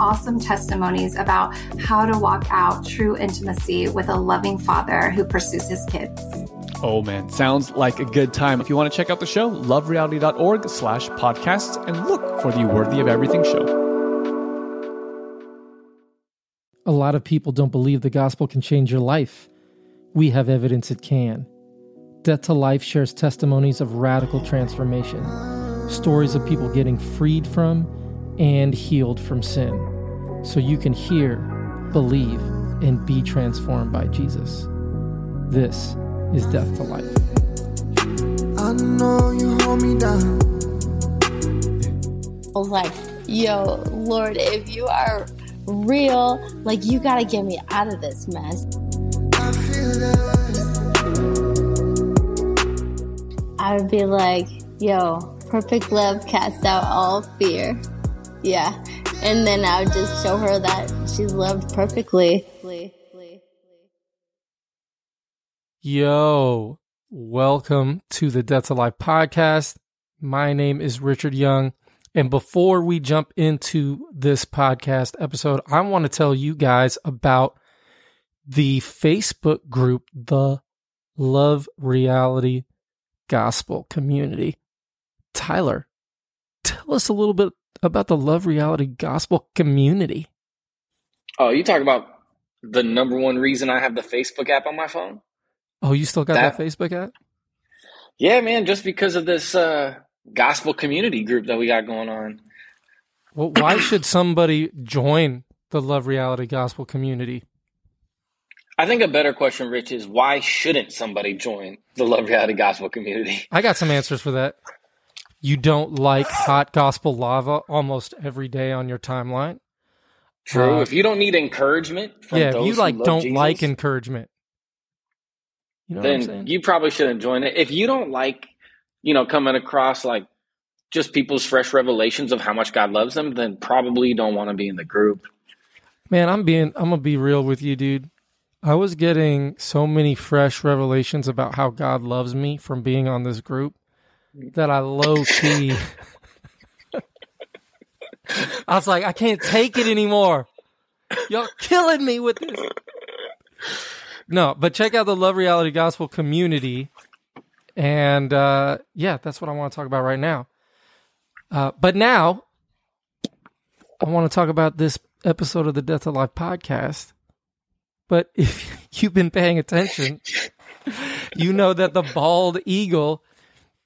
awesome testimonies about how to walk out true intimacy with a loving father who pursues his kids. Oh man, sounds like a good time. If you want to check out the show, lovereality.org slash podcasts and look for the Worthy of Everything show. A lot of people don't believe the gospel can change your life. We have evidence it can. Death to Life shares testimonies of radical transformation, stories of people getting freed from and healed from sin, so you can hear, believe, and be transformed by Jesus. This is Death to Life. I know you hold me down. Like, yo, Lord, if you are real, like, you gotta get me out of this mess. I would be like, yo, perfect love casts out all fear. Yeah. And then I would just show her that she's loved perfectly. Yo, welcome to the Death to Life podcast. My name is Richard Young. And before we jump into this podcast episode, I want to tell you guys about the Facebook group, the Love Reality Gospel Community. Tyler, tell us a little bit about the Love Reality Gospel Community. Oh, you talk about the number one reason I have the Facebook app on my phone? Oh, you still got that, that Facebook app? Yeah, man, just because of this uh, gospel community group that we got going on. Well, why should somebody join the Love Reality Gospel Community? I think a better question, Rich, is why shouldn't somebody join the Love Reality Gospel community? I got some answers for that. You don't like hot gospel lava almost every day on your timeline. True. Uh, if you don't need encouragement, yeah, if you like don't Jesus, like encouragement, you know then you probably shouldn't join it. If you don't like, you know, coming across like just people's fresh revelations of how much God loves them, then probably you don't want to be in the group. Man, I'm being I'm gonna be real with you, dude. I was getting so many fresh revelations about how God loves me from being on this group that I low key. I was like, I can't take it anymore. Y'all killing me with this. No, but check out the Love Reality Gospel community. And uh, yeah, that's what I want to talk about right now. Uh, but now, I want to talk about this episode of the Death to Life podcast. But if you've been paying attention, you know that the bald eagle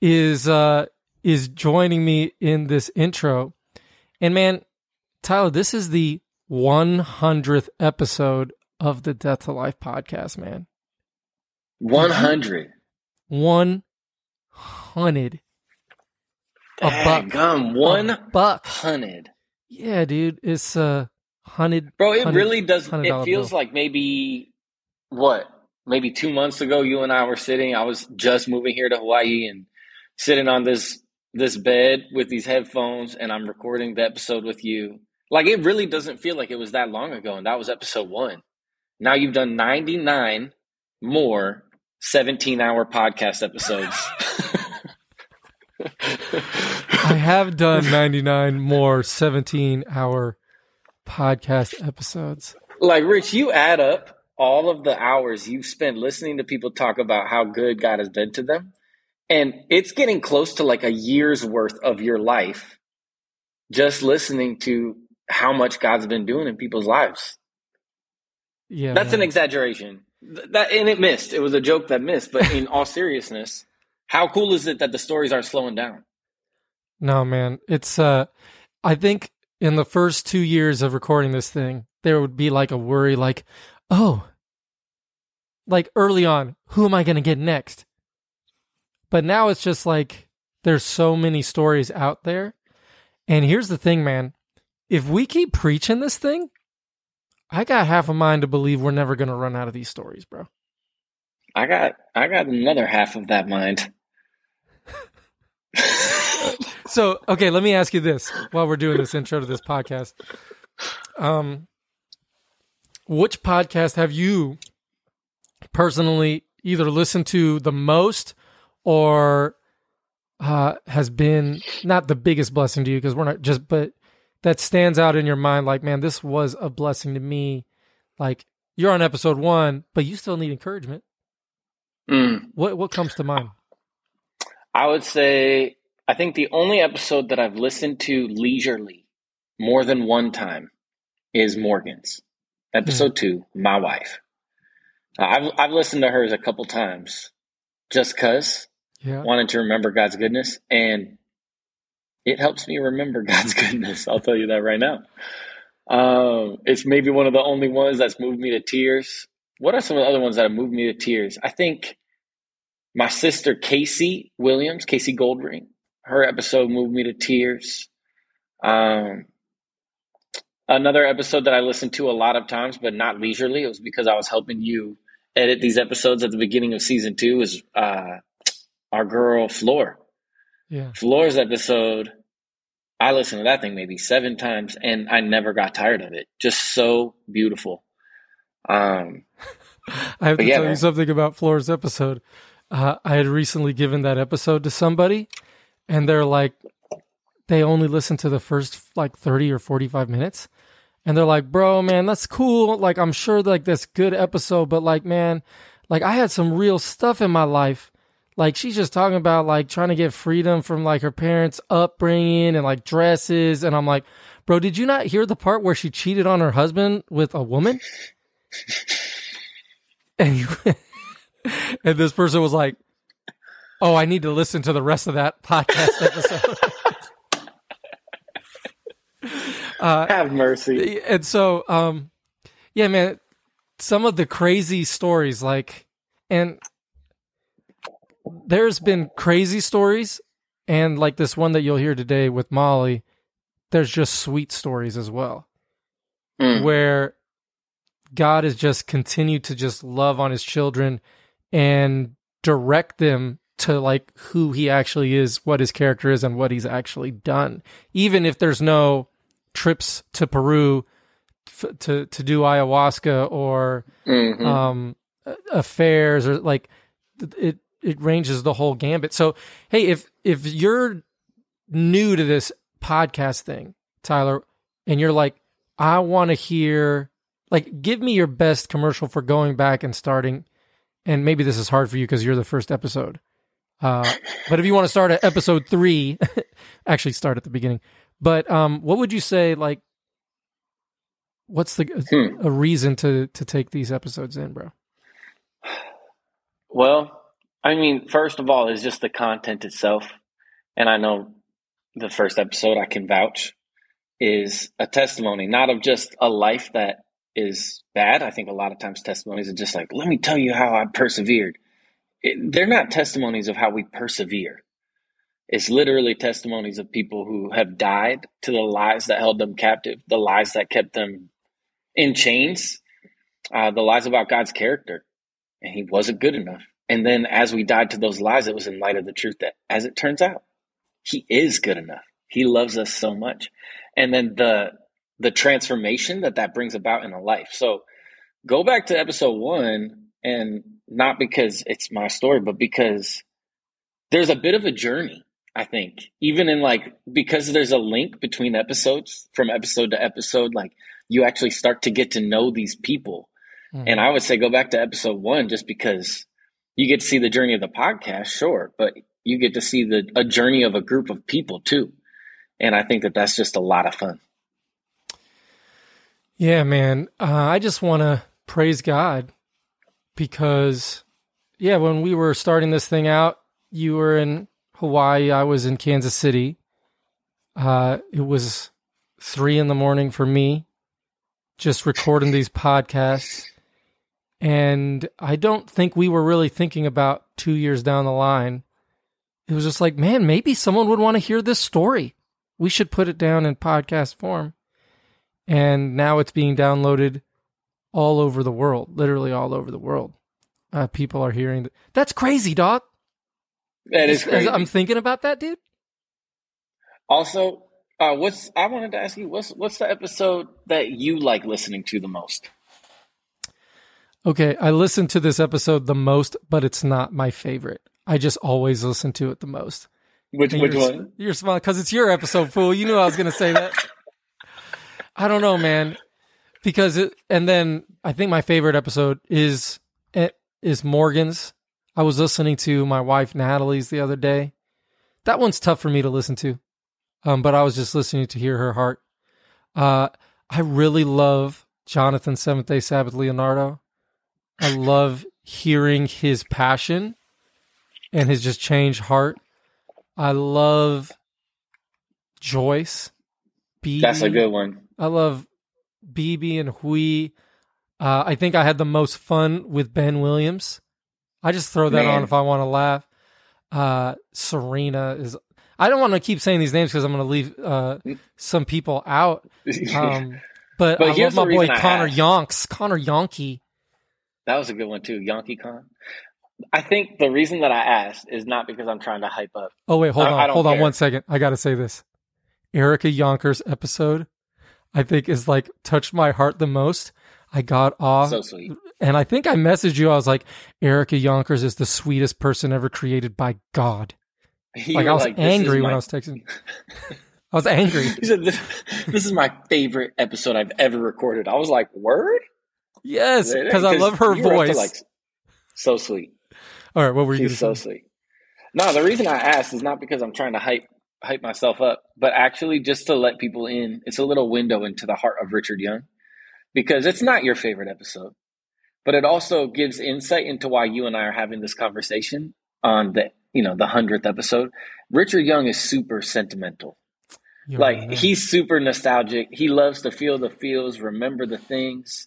is uh is joining me in this intro. And man, Tyler, this is the 100th episode of the Death to Life podcast, man. 100. 100. A buck. Gum, one buck. Hundred. Yeah, dude. It's uh hundred. Bro, it really does. It feels bill. like maybe what? Maybe two months ago, you and I were sitting. I was just moving here to Hawaii and sitting on this this bed with these headphones, and I'm recording the episode with you. Like it really doesn't feel like it was that long ago, and that was episode one. Now you've done 99 more 17 hour podcast episodes. I have done 99 more 17 hour podcast episodes. Like, Rich, you add up all of the hours you've spent listening to people talk about how good God has been to them. And it's getting close to like a year's worth of your life just listening to how much God's been doing in people's lives. Yeah. That's man. an exaggeration. That and it missed. It was a joke that missed, but in all seriousness, how cool is it that the stories aren't slowing down? No, man. It's uh I think in the first 2 years of recording this thing, there would be like a worry like, "Oh, like early on, who am I going to get next?" But now it's just like there's so many stories out there. And here's the thing, man. If we keep preaching this thing, I got half a mind to believe we're never going to run out of these stories, bro. I got I got another half of that mind. so, okay, let me ask you this while we're doing this intro to this podcast. Um which podcast have you personally either listened to the most or uh, has been not the biggest blessing to you because we're not just, but that stands out in your mind like, man, this was a blessing to me. Like you're on episode one, but you still need encouragement. Mm. What what comes to mind? I would say I think the only episode that I've listened to leisurely more than one time is Morgan's episode mm. two, my wife. I've I've listened to hers a couple times, just cause yeah. wanted to remember God's goodness, and it helps me remember God's goodness. I'll tell you that right now. Um, it's maybe one of the only ones that's moved me to tears. What are some of the other ones that have moved me to tears? I think my sister Casey Williams, Casey Goldring, her episode moved me to tears. Um, another episode that I listened to a lot of times, but not leisurely. It was because I was helping you edit these episodes at the beginning of season two. Is uh, our girl Floor. Yeah. Floor's episode, I listened to that thing maybe seven times and I never got tired of it. Just so beautiful. Um, I have to yeah, tell man. you something about Floor's episode. Uh, I had recently given that episode to somebody and they're like, they only listened to the first like 30 or 45 minutes. And they're like, bro, man, that's cool. Like, I'm sure like this good episode, but like, man, like I had some real stuff in my life like she's just talking about like trying to get freedom from like her parents' upbringing and like dresses, and I'm like, bro, did you not hear the part where she cheated on her husband with a woman? and and this person was like, oh, I need to listen to the rest of that podcast episode. uh, Have mercy. And so, um, yeah, man, some of the crazy stories, like, and there's been crazy stories and like this one that you'll hear today with Molly, there's just sweet stories as well. Mm. Where God has just continued to just love on his children and direct them to like who he actually is, what his character is, and what he's actually done. Even if there's no trips to Peru f- to to do ayahuasca or mm-hmm. um, affairs or like it it ranges the whole gambit. So, hey, if if you're new to this podcast thing, Tyler, and you're like, I want to hear, like, give me your best commercial for going back and starting. And maybe this is hard for you because you're the first episode. Uh, but if you want to start at episode three, actually start at the beginning. But um, what would you say? Like, what's the hmm. a reason to to take these episodes in, bro? Well, I mean, first of all, is just the content itself. And I know the first episode I can vouch is a testimony, not of just a life that is bad. I think a lot of times testimonies are just like, let me tell you how I persevered. It, they're not testimonies of how we persevere. It's literally testimonies of people who have died to the lies that held them captive, the lies that kept them in chains, uh, the lies about God's character. And he wasn't good enough. And then as we died to those lies, it was in light of the truth that, as it turns out, he is good enough. He loves us so much. And then the the transformation that that brings about in a life. So go back to episode one, and not because it's my story, but because there's a bit of a journey. I think even in like because there's a link between episodes from episode to episode, like you actually start to get to know these people. Mm-hmm. And I would say go back to episode one just because you get to see the journey of the podcast, sure, but you get to see the a journey of a group of people too. And I think that that's just a lot of fun. Yeah, man. Uh, I just want to praise God because, yeah, when we were starting this thing out, you were in Hawaii, I was in Kansas City. Uh, it was three in the morning for me, just recording these podcasts. And I don't think we were really thinking about two years down the line. It was just like, man, maybe someone would want to hear this story. We should put it down in podcast form. And now it's being downloaded all over the world, literally all over the world. Uh, people are hearing that. That's crazy, dog. That is crazy. I'm thinking about that, dude. Also, uh, what's I wanted to ask you what's what's the episode that you like listening to the most? Okay, I listen to this episode the most, but it's not my favorite. I just always listen to it the most. Which which you're, one? You're smiling because it's your episode, fool. You knew I was going to say that. I don't know, man. Because it, and then I think my favorite episode is eh, is Morgan's. I was listening to my wife Natalie's the other day. That one's tough for me to listen to, um, but I was just listening to hear her heart. Uh, I really love Jonathan Seventh Day Sabbath Leonardo. I love hearing his passion and his just changed heart. I love Joyce. That's a good one. I love BB and Hui. Uh, I think I had the most fun with Ben Williams. I just throw that Man. on if I want to laugh. Uh, Serena is. I don't want to keep saying these names because I'm going to leave uh, some people out. Um, but, but I love my boy Connor Yonks. Connor Yonky. That was a good one too, Yonky Con. I think the reason that I asked is not because I'm trying to hype up. Oh wait, hold on, I hold care. on one second. I got to say this. Erica Yonkers episode, I think is like touched my heart the most. I got off. So sweet. And I think I messaged you. I was like, Erica Yonkers is the sweetest person ever created by God. You like I was like, angry my... when I was texting. I was angry. He said, this, "This is my favorite episode I've ever recorded." I was like, "Word." Yes, because I love her voice. Like, so sweet. All right, what were you? She's so sweet. No, the reason I asked is not because I'm trying to hype hype myself up, but actually just to let people in. It's a little window into the heart of Richard Young because it's not your favorite episode, but it also gives insight into why you and I are having this conversation on the you know the hundredth episode. Richard Young is super sentimental. You're like right. he's super nostalgic. He loves to feel the feels, remember the things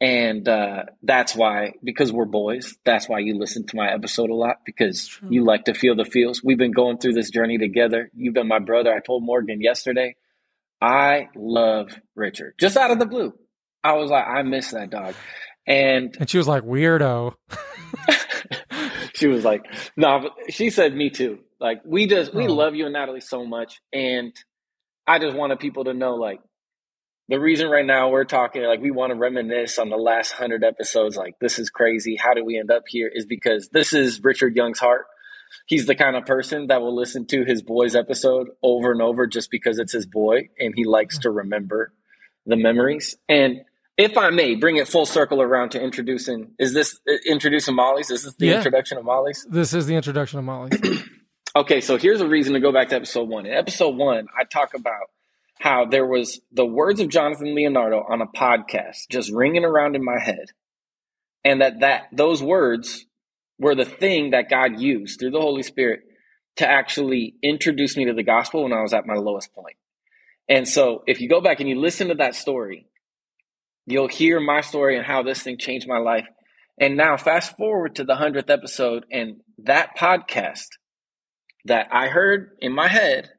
and uh, that's why because we're boys that's why you listen to my episode a lot because you like to feel the feels. We've been going through this journey together. You've been my brother. I told morgan yesterday i love richard. Just out of the blue. I was like i miss that dog. And and she was like weirdo. She was like no nah, she said me too. Like we just we oh. love you and natalie so much and i just wanted people to know like the reason right now we're talking like we want to reminisce on the last hundred episodes like this is crazy how did we end up here is because this is richard young's heart. He's the kind of person that will listen to his boys episode over and over just because it's his boy and he likes to remember the memories. And if i may bring it full circle around to introducing is this uh, introducing molly's? Is this the yeah. introduction of molly's? This is the introduction of molly's. Okay so here's a reason to go back to episode one. In episode one i talk about how there was the words of Jonathan Leonardo on a podcast just ringing around in my head. And that, that those words were the thing that God used through the Holy Spirit to actually introduce me to the gospel when I was at my lowest point. And so if you go back and you listen to that story, you'll hear my story and how this thing changed my life. And now fast forward to the 100th episode and that podcast that I heard in my head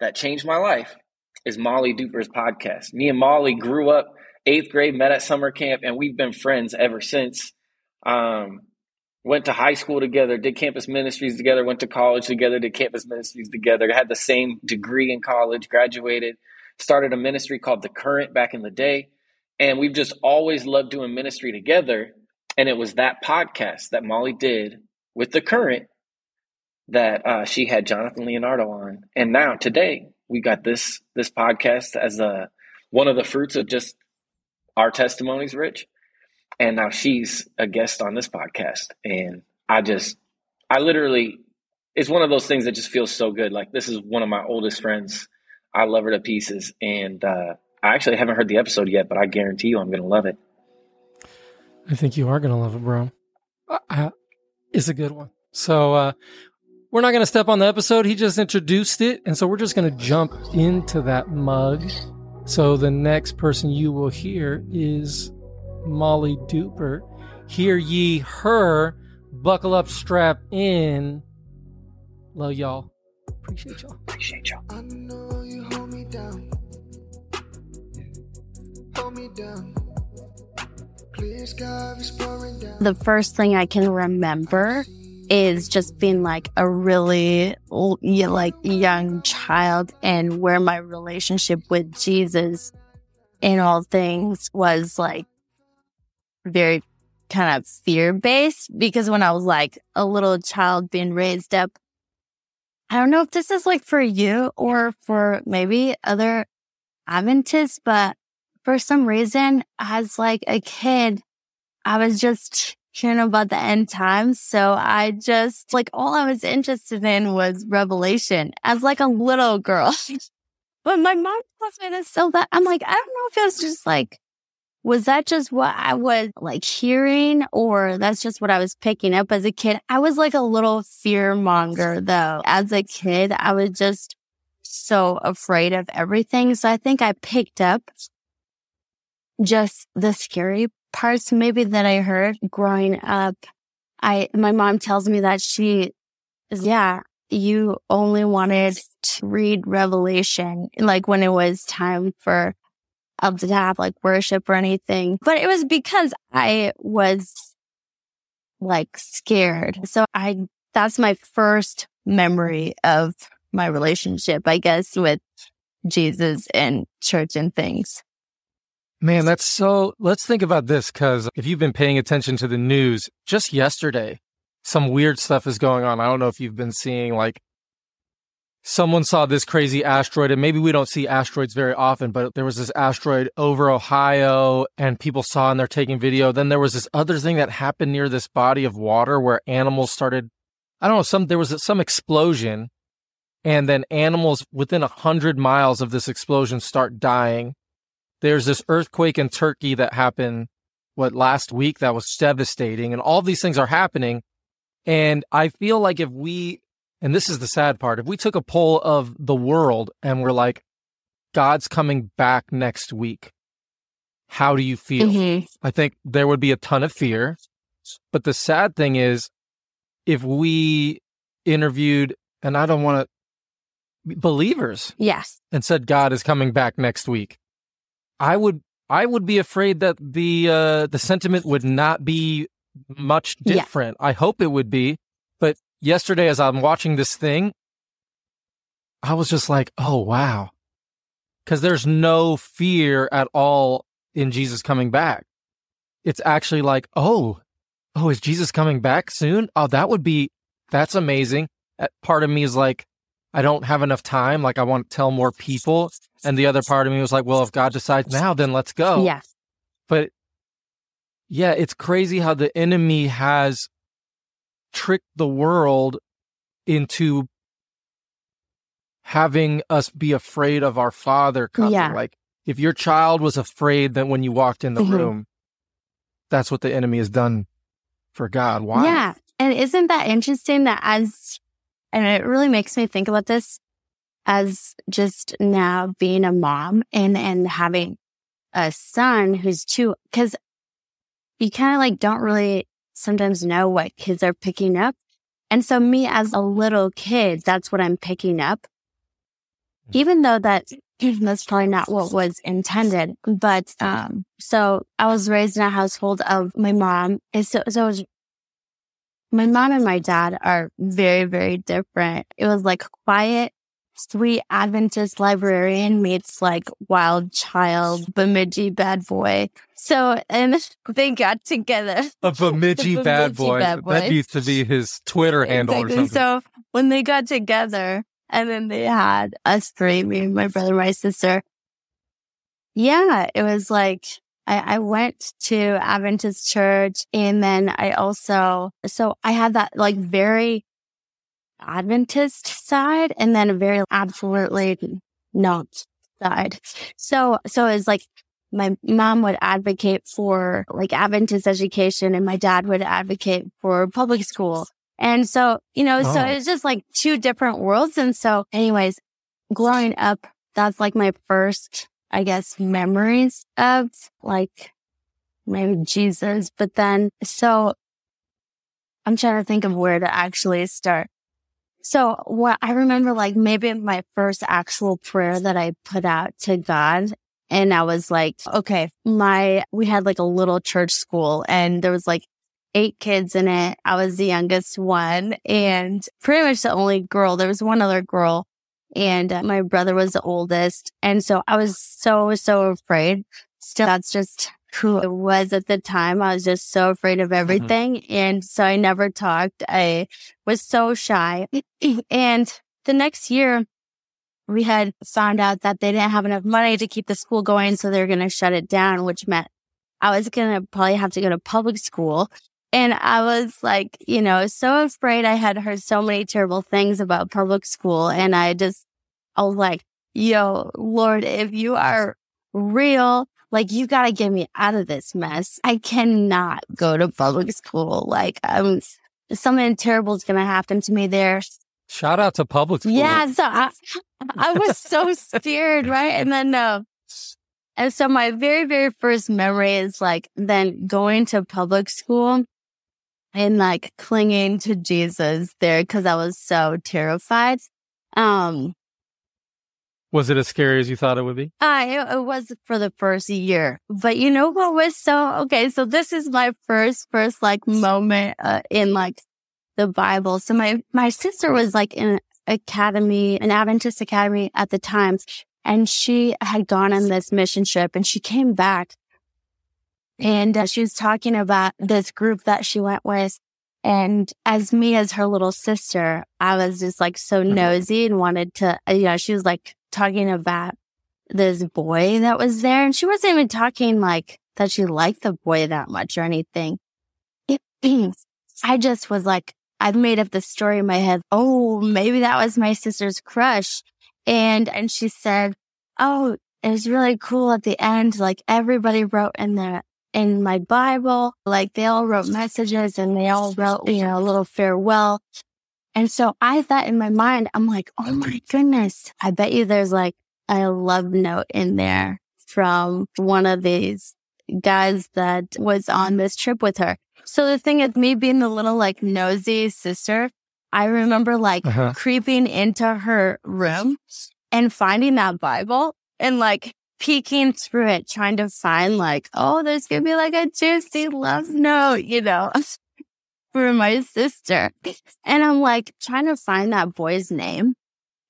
that changed my life is Molly Duper's podcast. Me and Molly grew up eighth grade, met at summer camp, and we've been friends ever since. Um, went to high school together, did campus ministries together, went to college together, did campus ministries together, had the same degree in college, graduated, started a ministry called The Current back in the day. And we've just always loved doing ministry together. And it was that podcast that Molly did with The Current that uh, she had Jonathan Leonardo on. And now today, we got this this podcast as a one of the fruits of just our testimonies, Rich. And now she's a guest on this podcast. And I just I literally it's one of those things that just feels so good. Like this is one of my oldest friends. I love her to pieces, and uh, I actually haven't heard the episode yet, but I guarantee you, I'm going to love it. I think you are going to love it, bro. It's a good one. So uh, we're not going to step on the episode. He just introduced it, and so we're just going to jump into that mug. So the next person you will hear is Molly Duper. Hear ye her. Buckle up, strap in. Love y'all. Appreciate y'all. Appreciate y'all. I know you hold me down. Hold me down. The first thing I can remember is just being like a really like young child and where my relationship with Jesus in all things was like very kind of fear based because when I was like a little child being raised up, I don't know if this is like for you or for maybe other Adventists, but for some reason, as like a kid, I was just hearing about the end times. So I just like all I was interested in was revelation as like a little girl. but my mom tells me this so that I'm like, I don't know if it was just like was that just what I was like hearing or that's just what I was picking up as a kid? I was like a little fear monger though. As a kid, I was just so afraid of everything. So I think I picked up just the scary parts maybe that I heard growing up. I, my mom tells me that she is, yeah, you only wanted to read Revelation, like when it was time for up to have like worship or anything. But it was because I was like scared. So I, that's my first memory of my relationship, I guess, with Jesus and church and things. Man, that's so, let's think about this. Cause if you've been paying attention to the news just yesterday, some weird stuff is going on. I don't know if you've been seeing like someone saw this crazy asteroid and maybe we don't see asteroids very often but there was this asteroid over ohio and people saw and they're taking video then there was this other thing that happened near this body of water where animals started i don't know some there was some explosion and then animals within a hundred miles of this explosion start dying there's this earthquake in turkey that happened what last week that was devastating and all these things are happening and i feel like if we and this is the sad part. If we took a poll of the world and we're like, God's coming back next week, how do you feel? Mm-hmm. I think there would be a ton of fear. But the sad thing is, if we interviewed, and I don't want to, believers, yes, and said God is coming back next week, I would, I would be afraid that the uh, the sentiment would not be much different. Yeah. I hope it would be, but yesterday as I'm watching this thing, I was just like, oh, wow. Because there's no fear at all in Jesus coming back. It's actually like, oh, oh, is Jesus coming back soon? Oh, that would be, that's amazing. Part of me is like, I don't have enough time. Like, I want to tell more people. And the other part of me was like, well, if God decides now, then let's go. Yeah. But yeah, it's crazy how the enemy has tricked the world into having us be afraid of our father coming. Yeah. Like if your child was afraid that when you walked in the mm-hmm. room, that's what the enemy has done for God. Why? Yeah. And isn't that interesting that as, and it really makes me think about this as just now being a mom and, and having a son who's two, cause you kind of like don't really sometimes know what kids are picking up. And so me as a little kid, that's what I'm picking up. Mm-hmm. Even though that that's probably not what was intended. But, um, so I was raised in a household of my mom. So, so I was, my mom and my dad are very, very different. It was like quiet, sweet Adventist librarian meets like wild child Bemidji bad boy. So, and they got together. A Bemidji, Bemidji bad, boy. bad, boy. That needs to be his Twitter handle exactly. or something. So when they got together and then they had us three, me, my brother, my sister. Yeah, it was like, I, I went to Adventist church and then I also, so I had that like very Adventist side and then a very absolutely not side. So, so it's like my mom would advocate for like Adventist education and my dad would advocate for public school. And so, you know, oh. so it's just like two different worlds. And so anyways, growing up, that's like my first, I guess, memories of like maybe Jesus. But then, so I'm trying to think of where to actually start. So what I remember, like maybe my first actual prayer that I put out to God. And I was like, okay, my, we had like a little church school and there was like eight kids in it. I was the youngest one and pretty much the only girl. There was one other girl and uh, my brother was the oldest. And so I was so, so afraid. Still, that's just who I was at the time. I was just so afraid of mm-hmm. everything. Mm-hmm. And so I never talked. I was so shy. and the next year, we had found out that they didn't have enough money to keep the school going. So they're going to shut it down, which meant I was going to probably have to go to public school. And I was like, you know, so afraid. I had heard so many terrible things about public school. And I just, I was like, yo, Lord, if you are real, like you got to get me out of this mess. I cannot go to public school. Like I'm, something terrible is going to happen to me there. Shout out to public school. Yeah. So I, I was so scared. Right. And then, uh, and so my very, very first memory is like then going to public school and like clinging to Jesus there because I was so terrified. Um, was it as scary as you thought it would be? Uh, it, it was for the first year. But you know what was so, okay, so this is my first, first like moment uh, in like the Bible. So my, my sister was like in academy, an Adventist academy at the time, and she had gone on this mission trip and she came back and uh, she was talking about this group that she went with. And as me, as her little sister, I was just like so mm-hmm. nosy and wanted to, uh, you know, she was like talking about this boy that was there. And she wasn't even talking like that she liked the boy that much or anything. I just was like, I've made up the story in my head. Oh, maybe that was my sister's crush. And, and she said, Oh, it was really cool at the end. Like everybody wrote in the, in my Bible, like they all wrote messages and they all wrote, you know, a little farewell. And so I thought in my mind, I'm like, oh my goodness, I bet you there's like a love note in there from one of these guys that was on this trip with her. So the thing is, me being the little like nosy sister, I remember like uh-huh. creeping into her room and finding that Bible and like peeking through it, trying to find like, oh, there's gonna be like a juicy love note, you know for my sister. And I'm like trying to find that boy's name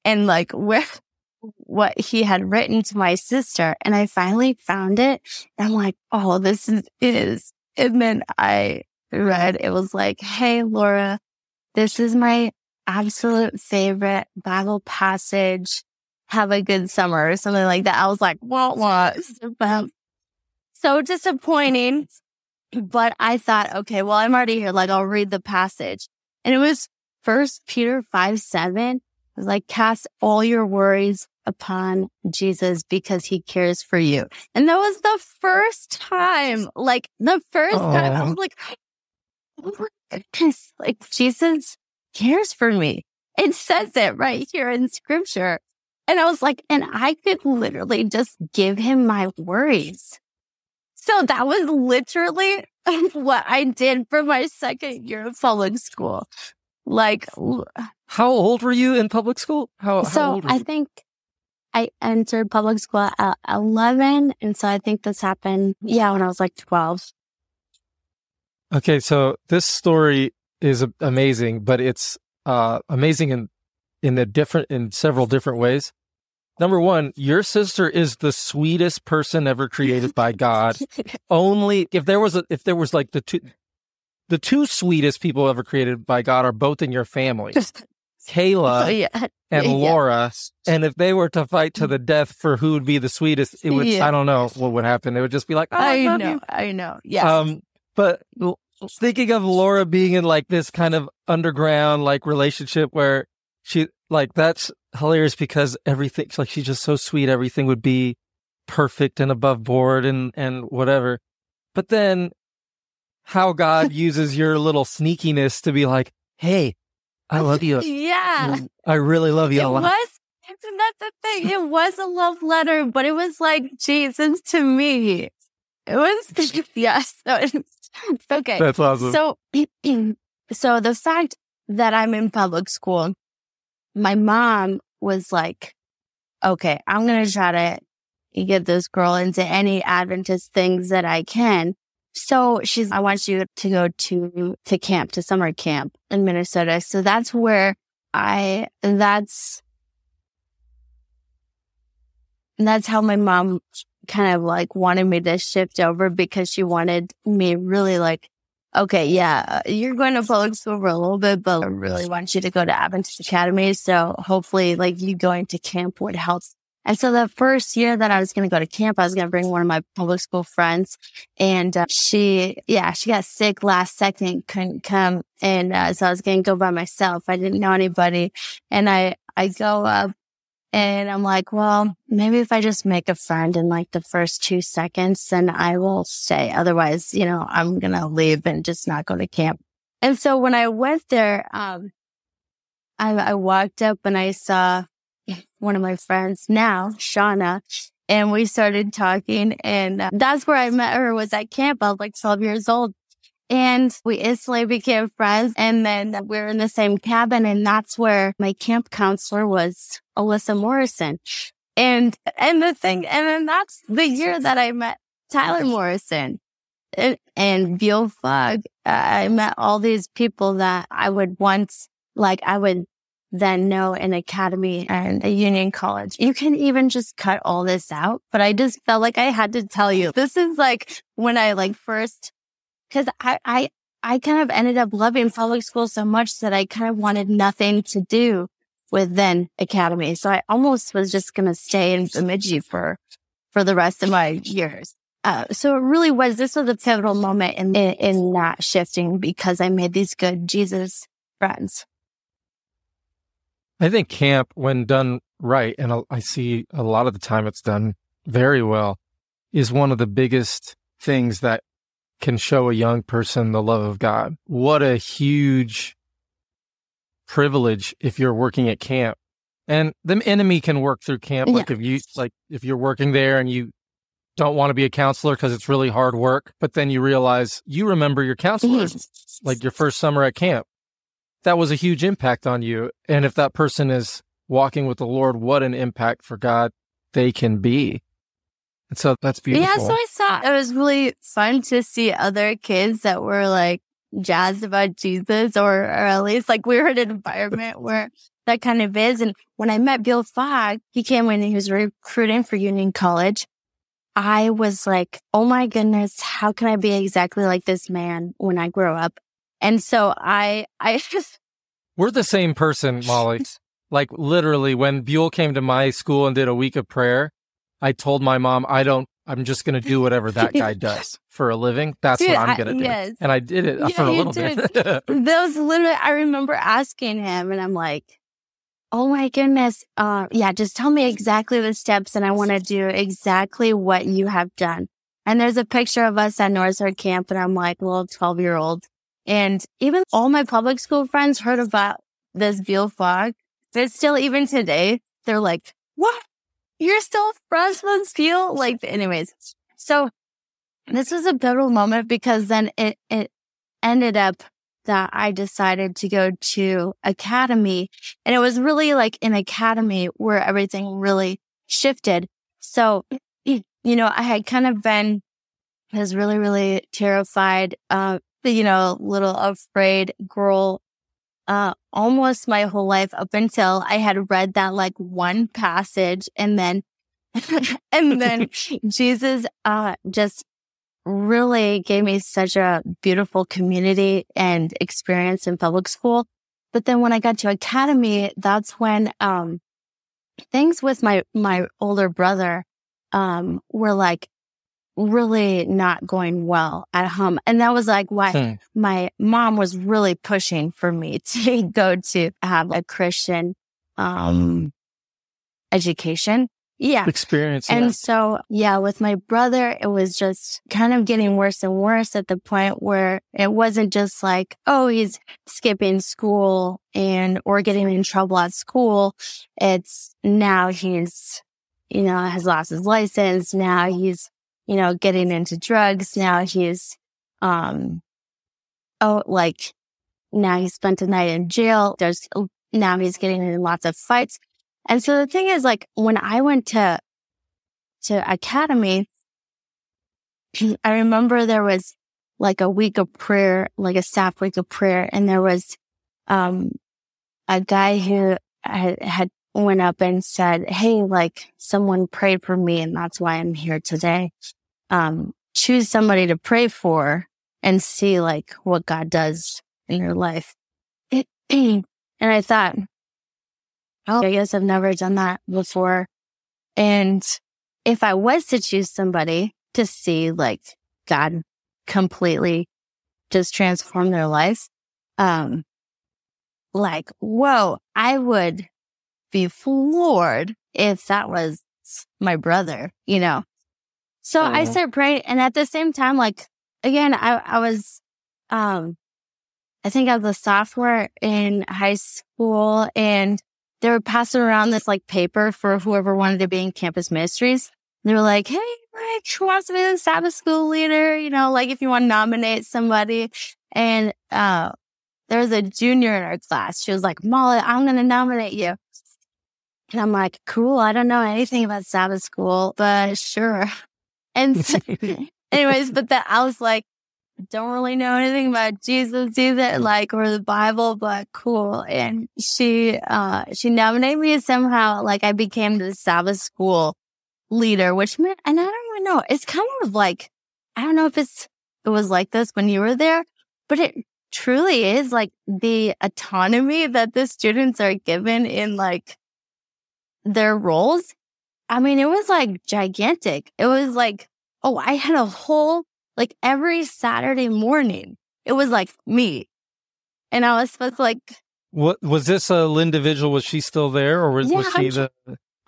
and like where, what he had written to my sister. And I finally found it. And I'm like, oh, this is, is. And then I read, it was like, Hey, Laura, this is my absolute favorite Bible passage. Have a good summer or something like that. I was like, what was? So disappointing. But I thought, okay, well, I'm already here. Like, I'll read the passage. And it was first Peter 5, 7. It was like, cast all your worries upon Jesus because he cares for you. And that was the first time, like the first Aww. time I was like, oh my goodness, like Jesus cares for me. It says it right here in scripture. And I was like, and I could literally just give him my worries. So that was literally what I did for my second year of public school. Like, how old were you in public school? How, so how I think I entered public school at 11. And so I think this happened, yeah, when I was like 12. Okay. So this story is amazing, but it's, uh, amazing in, in the different, in several different ways. Number one, your sister is the sweetest person ever created by God. Only if there was a, if there was like the two, the two sweetest people ever created by God are both in your family. Kayla oh, yeah. and yeah. Laura. And if they were to fight to the death for who would be the sweetest, it would, yeah. I don't know what would happen. It would just be like, oh, I, I know, you. I know. Yeah. Um, but thinking of Laura being in like this kind of underground like relationship where she like that's hilarious because everything like she's just so sweet. Everything would be perfect and above board and and whatever. But then how God uses your little sneakiness to be like, hey, I love you. yeah. Mm, I really love you it a lot. was isn't that the thing? It was a love letter, but it was like Jesus to me. It was yes. So it's, okay. That's awesome. So so the fact that I'm in public school, my mom was like, okay, I'm gonna try to get this girl into any Adventist things that I can. So she's, I want you to go to, to camp, to summer camp in Minnesota. So that's where I, that's, that's how my mom kind of like wanted me to shift over because she wanted me really like, okay, yeah, you're going to public school for a little bit, but I really want you to go to Adventist Academy. So hopefully like you going to camp would help and so the first year that I was going to go to camp, I was going to bring one of my public school friends and uh, she, yeah, she got sick last second, couldn't come. And uh, so I was going to go by myself. I didn't know anybody. And I, I go up and I'm like, well, maybe if I just make a friend in like the first two seconds, then I will stay. Otherwise, you know, I'm going to leave and just not go to camp. And so when I went there, um, I, I walked up and I saw one of my friends now, Shauna, and we started talking. And that's where I met her was at camp. I was like 12 years old. And we instantly became friends. And then we are in the same cabin. And that's where my camp counselor was Alyssa Morrison. And, and the thing, and then that's the year that I met Tyler Morrison and, and Beal Fogg. I met all these people that I would once, like, I would then know an academy and a union college. You can even just cut all this out. But I just felt like I had to tell you, this is like when I like first, cause I, I, I kind of ended up loving public school so much that I kind of wanted nothing to do with then academy. So I almost was just going to stay in Bemidji for, for the rest of my years. Uh, so it really was, this was a pivotal moment in, in, in not shifting because I made these good Jesus friends. I think camp, when done right, and I see a lot of the time it's done very well, is one of the biggest things that can show a young person the love of God. What a huge privilege if you're working at camp. And the enemy can work through camp. Like if you, like if you're working there and you don't want to be a counselor because it's really hard work, but then you realize you remember your counselor, like your first summer at camp that was a huge impact on you. And if that person is walking with the Lord, what an impact for God they can be. And so that's beautiful. Yeah, so I saw it was really fun to see other kids that were like jazzed about Jesus or, or at least like we were in an environment where that kind of is. And when I met Bill Fogg, he came when he was recruiting for Union College. I was like, oh my goodness, how can I be exactly like this man when I grow up? And so I, I just. We're the same person, Molly. like literally when Buell came to my school and did a week of prayer, I told my mom, I don't, I'm just going to do whatever that guy does for a living. That's Dude, what I'm going to do. Yes. And I did it yeah, for a little bit. Those literally, I remember asking him and I'm like, Oh my goodness. Uh, yeah, just tell me exactly the steps and I want to do exactly what you have done. And there's a picture of us at North Star Camp and I'm like, well, 12 year old and even all my public school friends heard about this Beal Fogg. But still, even today, they're like, what? You're still with Beal? Like, anyways. So this was a pivotal moment because then it, it ended up that I decided to go to academy and it was really like an academy where everything really shifted. So, you know, I had kind of been, was really, really terrified, uh, you know, little afraid girl, uh, almost my whole life up until I had read that like one passage and then, and then Jesus, uh, just really gave me such a beautiful community and experience in public school. But then when I got to academy, that's when, um, things with my, my older brother, um, were like really not going well at home. And that was like why hmm. my mom was really pushing for me to go to have a Christian, um, education. Yeah. Experience. And yeah. so, yeah, with my brother, it was just kind of getting worse and worse at the point where it wasn't just like, oh, he's skipping school and or getting in trouble at school. It's now he's, you know, has lost his license. Now he's, you know, getting into drugs. Now he's, um, oh, like now he spent a night in jail. There's now he's getting in lots of fights. And so the thing is like when I went to, to academy, I remember there was like a week of prayer, like a staff week of prayer. And there was, um, a guy who had, had went up and said, Hey, like someone prayed for me and that's why I'm here today. Um, choose somebody to pray for and see like what God does in your life. and I thought, Oh, I guess I've never done that before. And if I was to choose somebody to see like God completely just transform their life, um, like, whoa, I would be floored if that was my brother, you know? So I uh-huh. started praying. And at the same time, like, again, I, I was, um, I think I was a sophomore in high school and they were passing around this like paper for whoever wanted to be in campus ministries. They were like, Hey, like, who wants to be the Sabbath school leader? You know, like if you want to nominate somebody. And, uh, there was a junior in our class. She was like, Molly, I'm going to nominate you. And I'm like, cool. I don't know anything about Sabbath school, but sure. And so, anyways, but that I was like, don't really know anything about Jesus either, like, or the Bible, but cool. And she, uh, she nominated me somehow, like I became the Sabbath school leader, which meant, and I don't even know, it's kind of like, I don't know if it's, it was like this when you were there, but it truly is like the autonomy that the students are given in like their roles. I mean, it was like gigantic. It was like, oh, I had a whole like every Saturday morning, it was like me. And I was supposed to like. What was this a Linda Vigil? Was she still there or was, yeah, was she I'm, the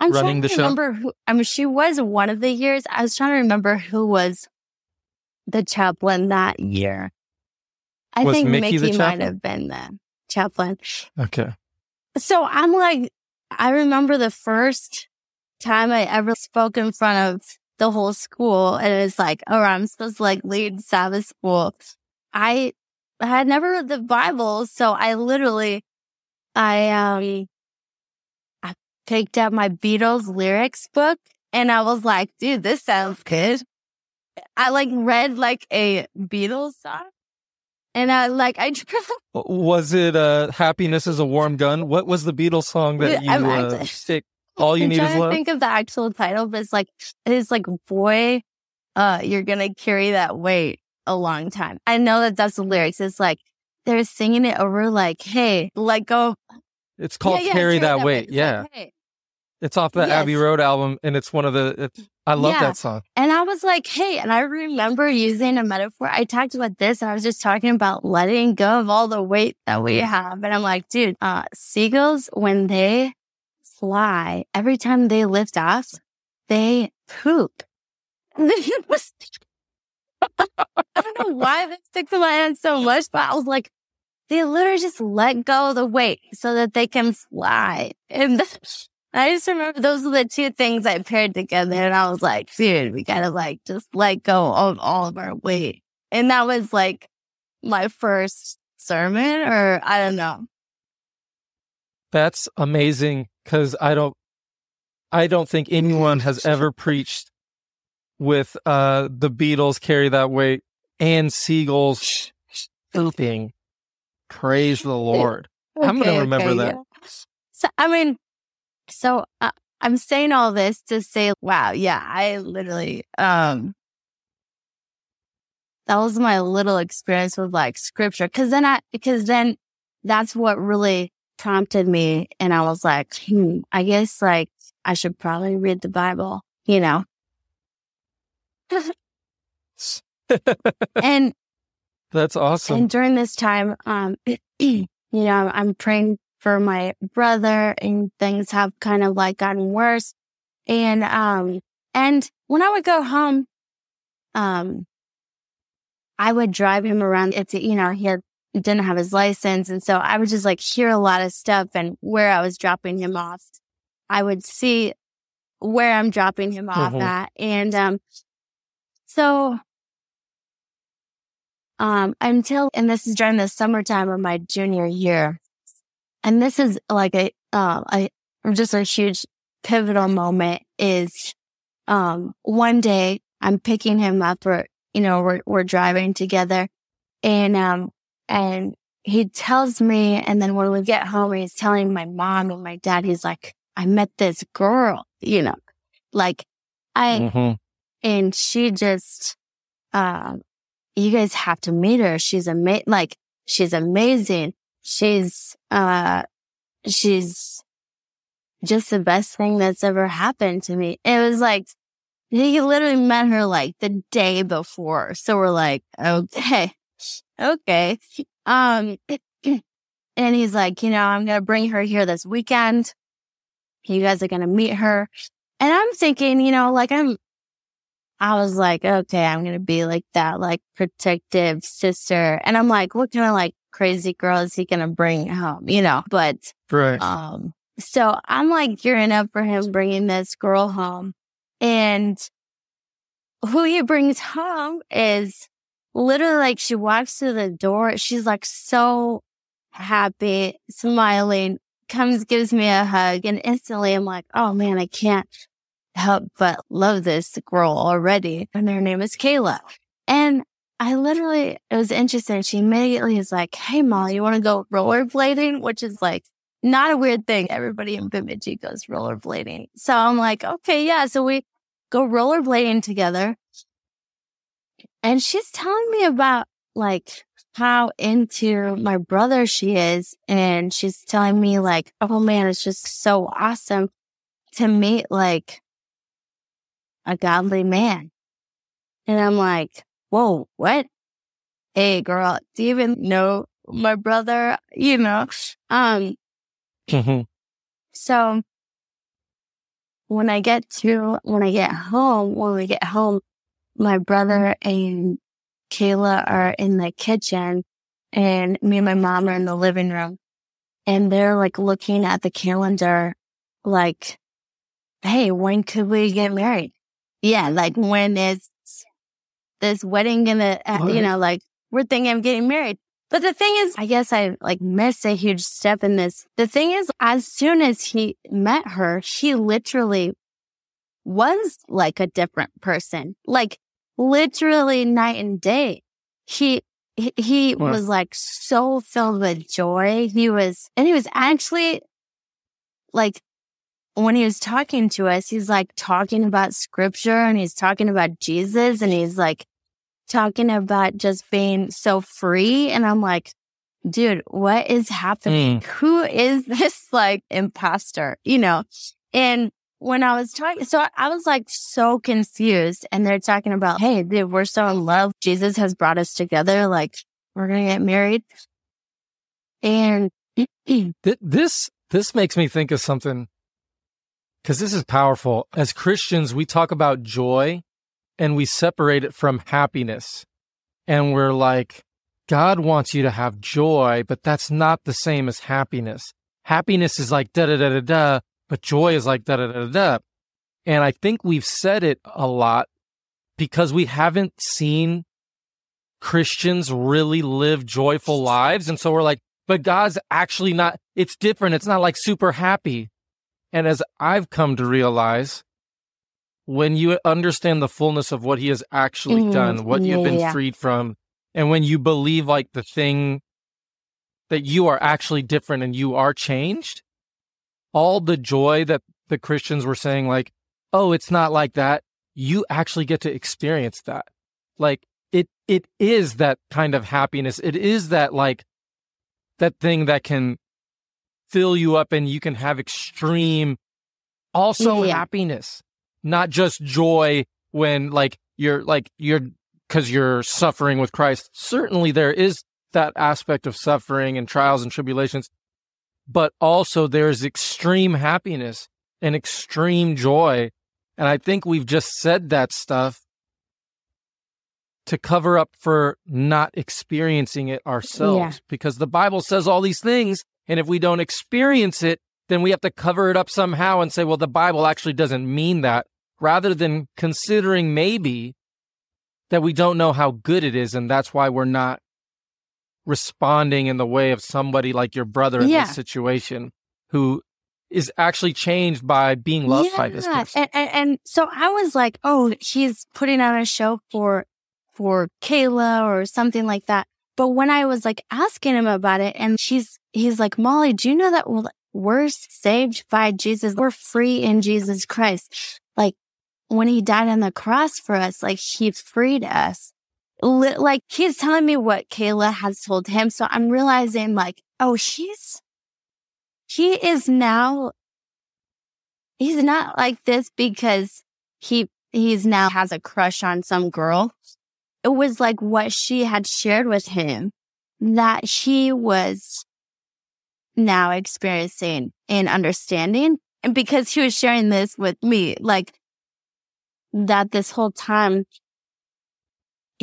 I'm running the show? Remember who, I mean, she was one of the years. I was trying to remember who was the chaplain that year. I was think Mickey, Mickey might have been the chaplain. Okay. So I'm like, I remember the first time I ever spoke in front of the whole school. And it's like, oh, I'm supposed to like lead Sabbath school. I had never read the Bible. So I literally, I, um, I picked up my Beatles lyrics book and I was like, dude, this sounds good. I like read like a Beatles song. And I like I was it uh happiness is a warm gun? What was the Beatles song that you uh, all you I'm need is love. I think of the actual title, but it's like it's like boy, uh, you're gonna carry that weight a long time. I know that that's the lyrics. It's like they're singing it over, like, "Hey, let go." It's called yeah, yeah, "Carry, That, that Weight." It's yeah, like, hey. it's off the yes. Abbey Road album, and it's one of the. I love yeah. that song. And I was like, "Hey," and I remember using a metaphor. I talked about this, and I was just talking about letting go of all the weight that we have. And I'm like, dude, uh, seagulls when they fly, every time they lift off, they poop. I don't know why that sticks in my head so much, but I was like, they literally just let go of the weight so that they can fly. And I just remember those are the two things I paired together. And I was like, dude, we gotta like just let go of all of our weight. And that was like my first sermon or I don't know. That's amazing because I don't, I don't think anyone has ever preached with uh the Beatles carry that weight and seagulls pooping. Praise the Lord. Okay, I'm going to remember okay, that. Yeah. So, I mean, so uh, I'm saying all this to say, wow, yeah, I literally, um, that was my little experience with like scripture. Cause then I, because then that's what really prompted me and I was like, hmm, I guess like I should probably read the Bible, you know? and that's awesome. And during this time, um, you know, I'm praying for my brother and things have kind of like gotten worse. And, um, and when I would go home, um, I would drive him around. It's, you know, he had, didn't have his license. And so I would just like hear a lot of stuff and where I was dropping him off. I would see where I'm dropping him off mm-hmm. at. And, um, so um, until, and this is during the summertime of my junior year. And this is like a, uh, a, just a huge pivotal moment is, um, one day I'm picking him up or, you know, we're, we're driving together and, um, and he tells me, and then when we get home, he's telling my mom and my dad, he's like, I met this girl, you know, like I, mm-hmm. and she just, uh, you guys have to meet her. She's amazing. Like she's amazing. She's, uh, she's just the best thing that's ever happened to me. It was like, he literally met her like the day before. So we're like, okay, okay. Um, and he's like, you know, I'm going to bring her here this weekend. You guys are going to meet her. And I'm thinking, you know, like I'm, I was like, okay, I'm going to be like that, like protective sister. And I'm like, what kind of like crazy girl is he going to bring home? You know, but, right. Um, so I'm like gearing up for him bringing this girl home and who he brings home is literally like she walks through the door. She's like so happy, smiling, comes, gives me a hug and instantly I'm like, oh man, I can't help but love this girl already. And her name is Kayla. And I literally, it was interesting. She immediately is like, Hey, Molly, you want to go rollerblading? Which is like not a weird thing. Everybody in Bemidji goes rollerblading. So I'm like, okay, yeah. So we go rollerblading together. And she's telling me about like how into my brother she is. And she's telling me like, oh man, it's just so awesome to meet like a godly man. And I'm like, whoa, what? Hey, girl, do you even know my brother? You know, um, mm-hmm. so when I get to, when I get home, when we get home, my brother and Kayla are in the kitchen and me and my mom are in the living room and they're like looking at the calendar, like, Hey, when could we get married? Yeah, like when is this wedding gonna, uh, you know, like we're thinking of getting married. But the thing is, I guess I like missed a huge step in this. The thing is, as soon as he met her, he literally was like a different person, like literally night and day. He, he, he was like so filled with joy. He was, and he was actually like when he was talking to us, he's like talking about scripture and he's talking about Jesus and he's like talking about just being so free. And I'm like, dude, what is happening? Mm. Who is this like imposter? You know? And when I was talking, so I was like so confused and they're talking about, Hey, dude, we're so in love. Jesus has brought us together. Like we're going to get married. And this, this makes me think of something because this is powerful. As Christians, we talk about joy and we separate it from happiness. And we're like, God wants you to have joy, but that's not the same as happiness. Happiness is like da da da da da, but joy is like da da da da. And I think we've said it a lot because we haven't seen Christians really live joyful lives. And so we're like, but God's actually not, it's different. It's not like super happy. And as I've come to realize, when you understand the fullness of what he has actually mm, done, what yeah, you've been yeah. freed from, and when you believe like the thing that you are actually different and you are changed, all the joy that the Christians were saying, like, oh, it's not like that, you actually get to experience that. Like it, it is that kind of happiness. It is that like, that thing that can fill you up and you can have extreme also yeah. happiness, not just joy when like you're like you're because you're suffering with Christ. Certainly there is that aspect of suffering and trials and tribulations, but also there's extreme happiness and extreme joy. And I think we've just said that stuff to cover up for not experiencing it ourselves yeah. because the Bible says all these things. And if we don't experience it, then we have to cover it up somehow and say, well, the Bible actually doesn't mean that rather than considering maybe that we don't know how good it is. And that's why we're not responding in the way of somebody like your brother in yeah. this situation who is actually changed by being loved yeah. by this person. And, and, and so I was like, oh, he's putting on a show for for Kayla or something like that. But when I was like asking him about it and she's, he's like, Molly, do you know that we're saved by Jesus? We're free in Jesus Christ. Like when he died on the cross for us, like he freed us. Like he's telling me what Kayla has told him. So I'm realizing like, oh, he's, he is now, he's not like this because he, he's now has a crush on some girl it was like what she had shared with him that he was now experiencing and understanding. And because he was sharing this with me, like that this whole time,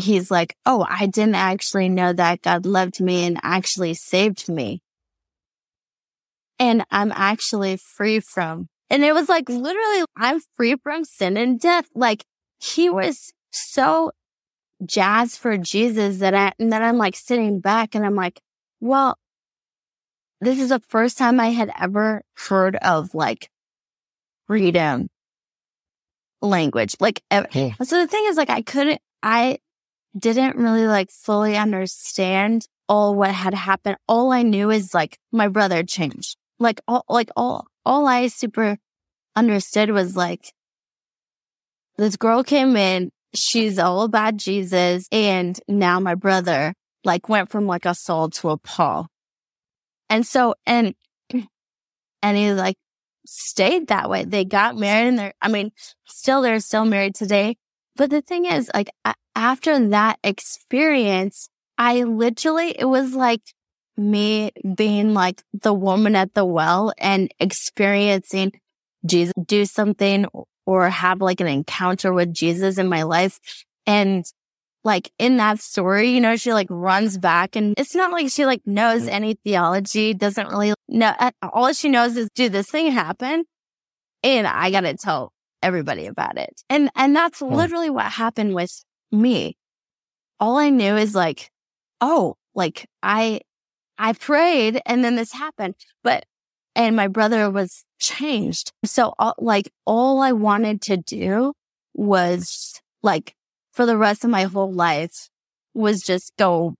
he's like, Oh, I didn't actually know that God loved me and actually saved me. And I'm actually free from, and it was like literally, I'm free from sin and death. Like he was so jazzed for Jesus that I, and then I'm like sitting back and I'm like, well, this is the first time I had ever heard of like freedom language. Like, hey. Hmm. so the thing is like, I couldn't, I didn't really like fully understand all what had happened. All I knew is like my brother changed. Like all, like all, all I super understood was like, this girl came in she's all about Jesus. And now my brother like went from like a Saul to a Paul. And so, and, and he like stayed that way. They got married and they're, I mean, still, they're still married today. But the thing is, like, after that experience, I literally, it was like me being like the woman at the well and experiencing Jesus do something or have like an encounter with Jesus in my life. And like in that story, you know, she like runs back and it's not like she like knows mm. any theology, doesn't really know. All she knows is, do this thing happen? And I got to tell everybody about it. And, and that's literally what happened with me. All I knew is like, oh, like I, I prayed and then this happened, but, and my brother was changed. So all, like all I wanted to do was like for the rest of my whole life was just go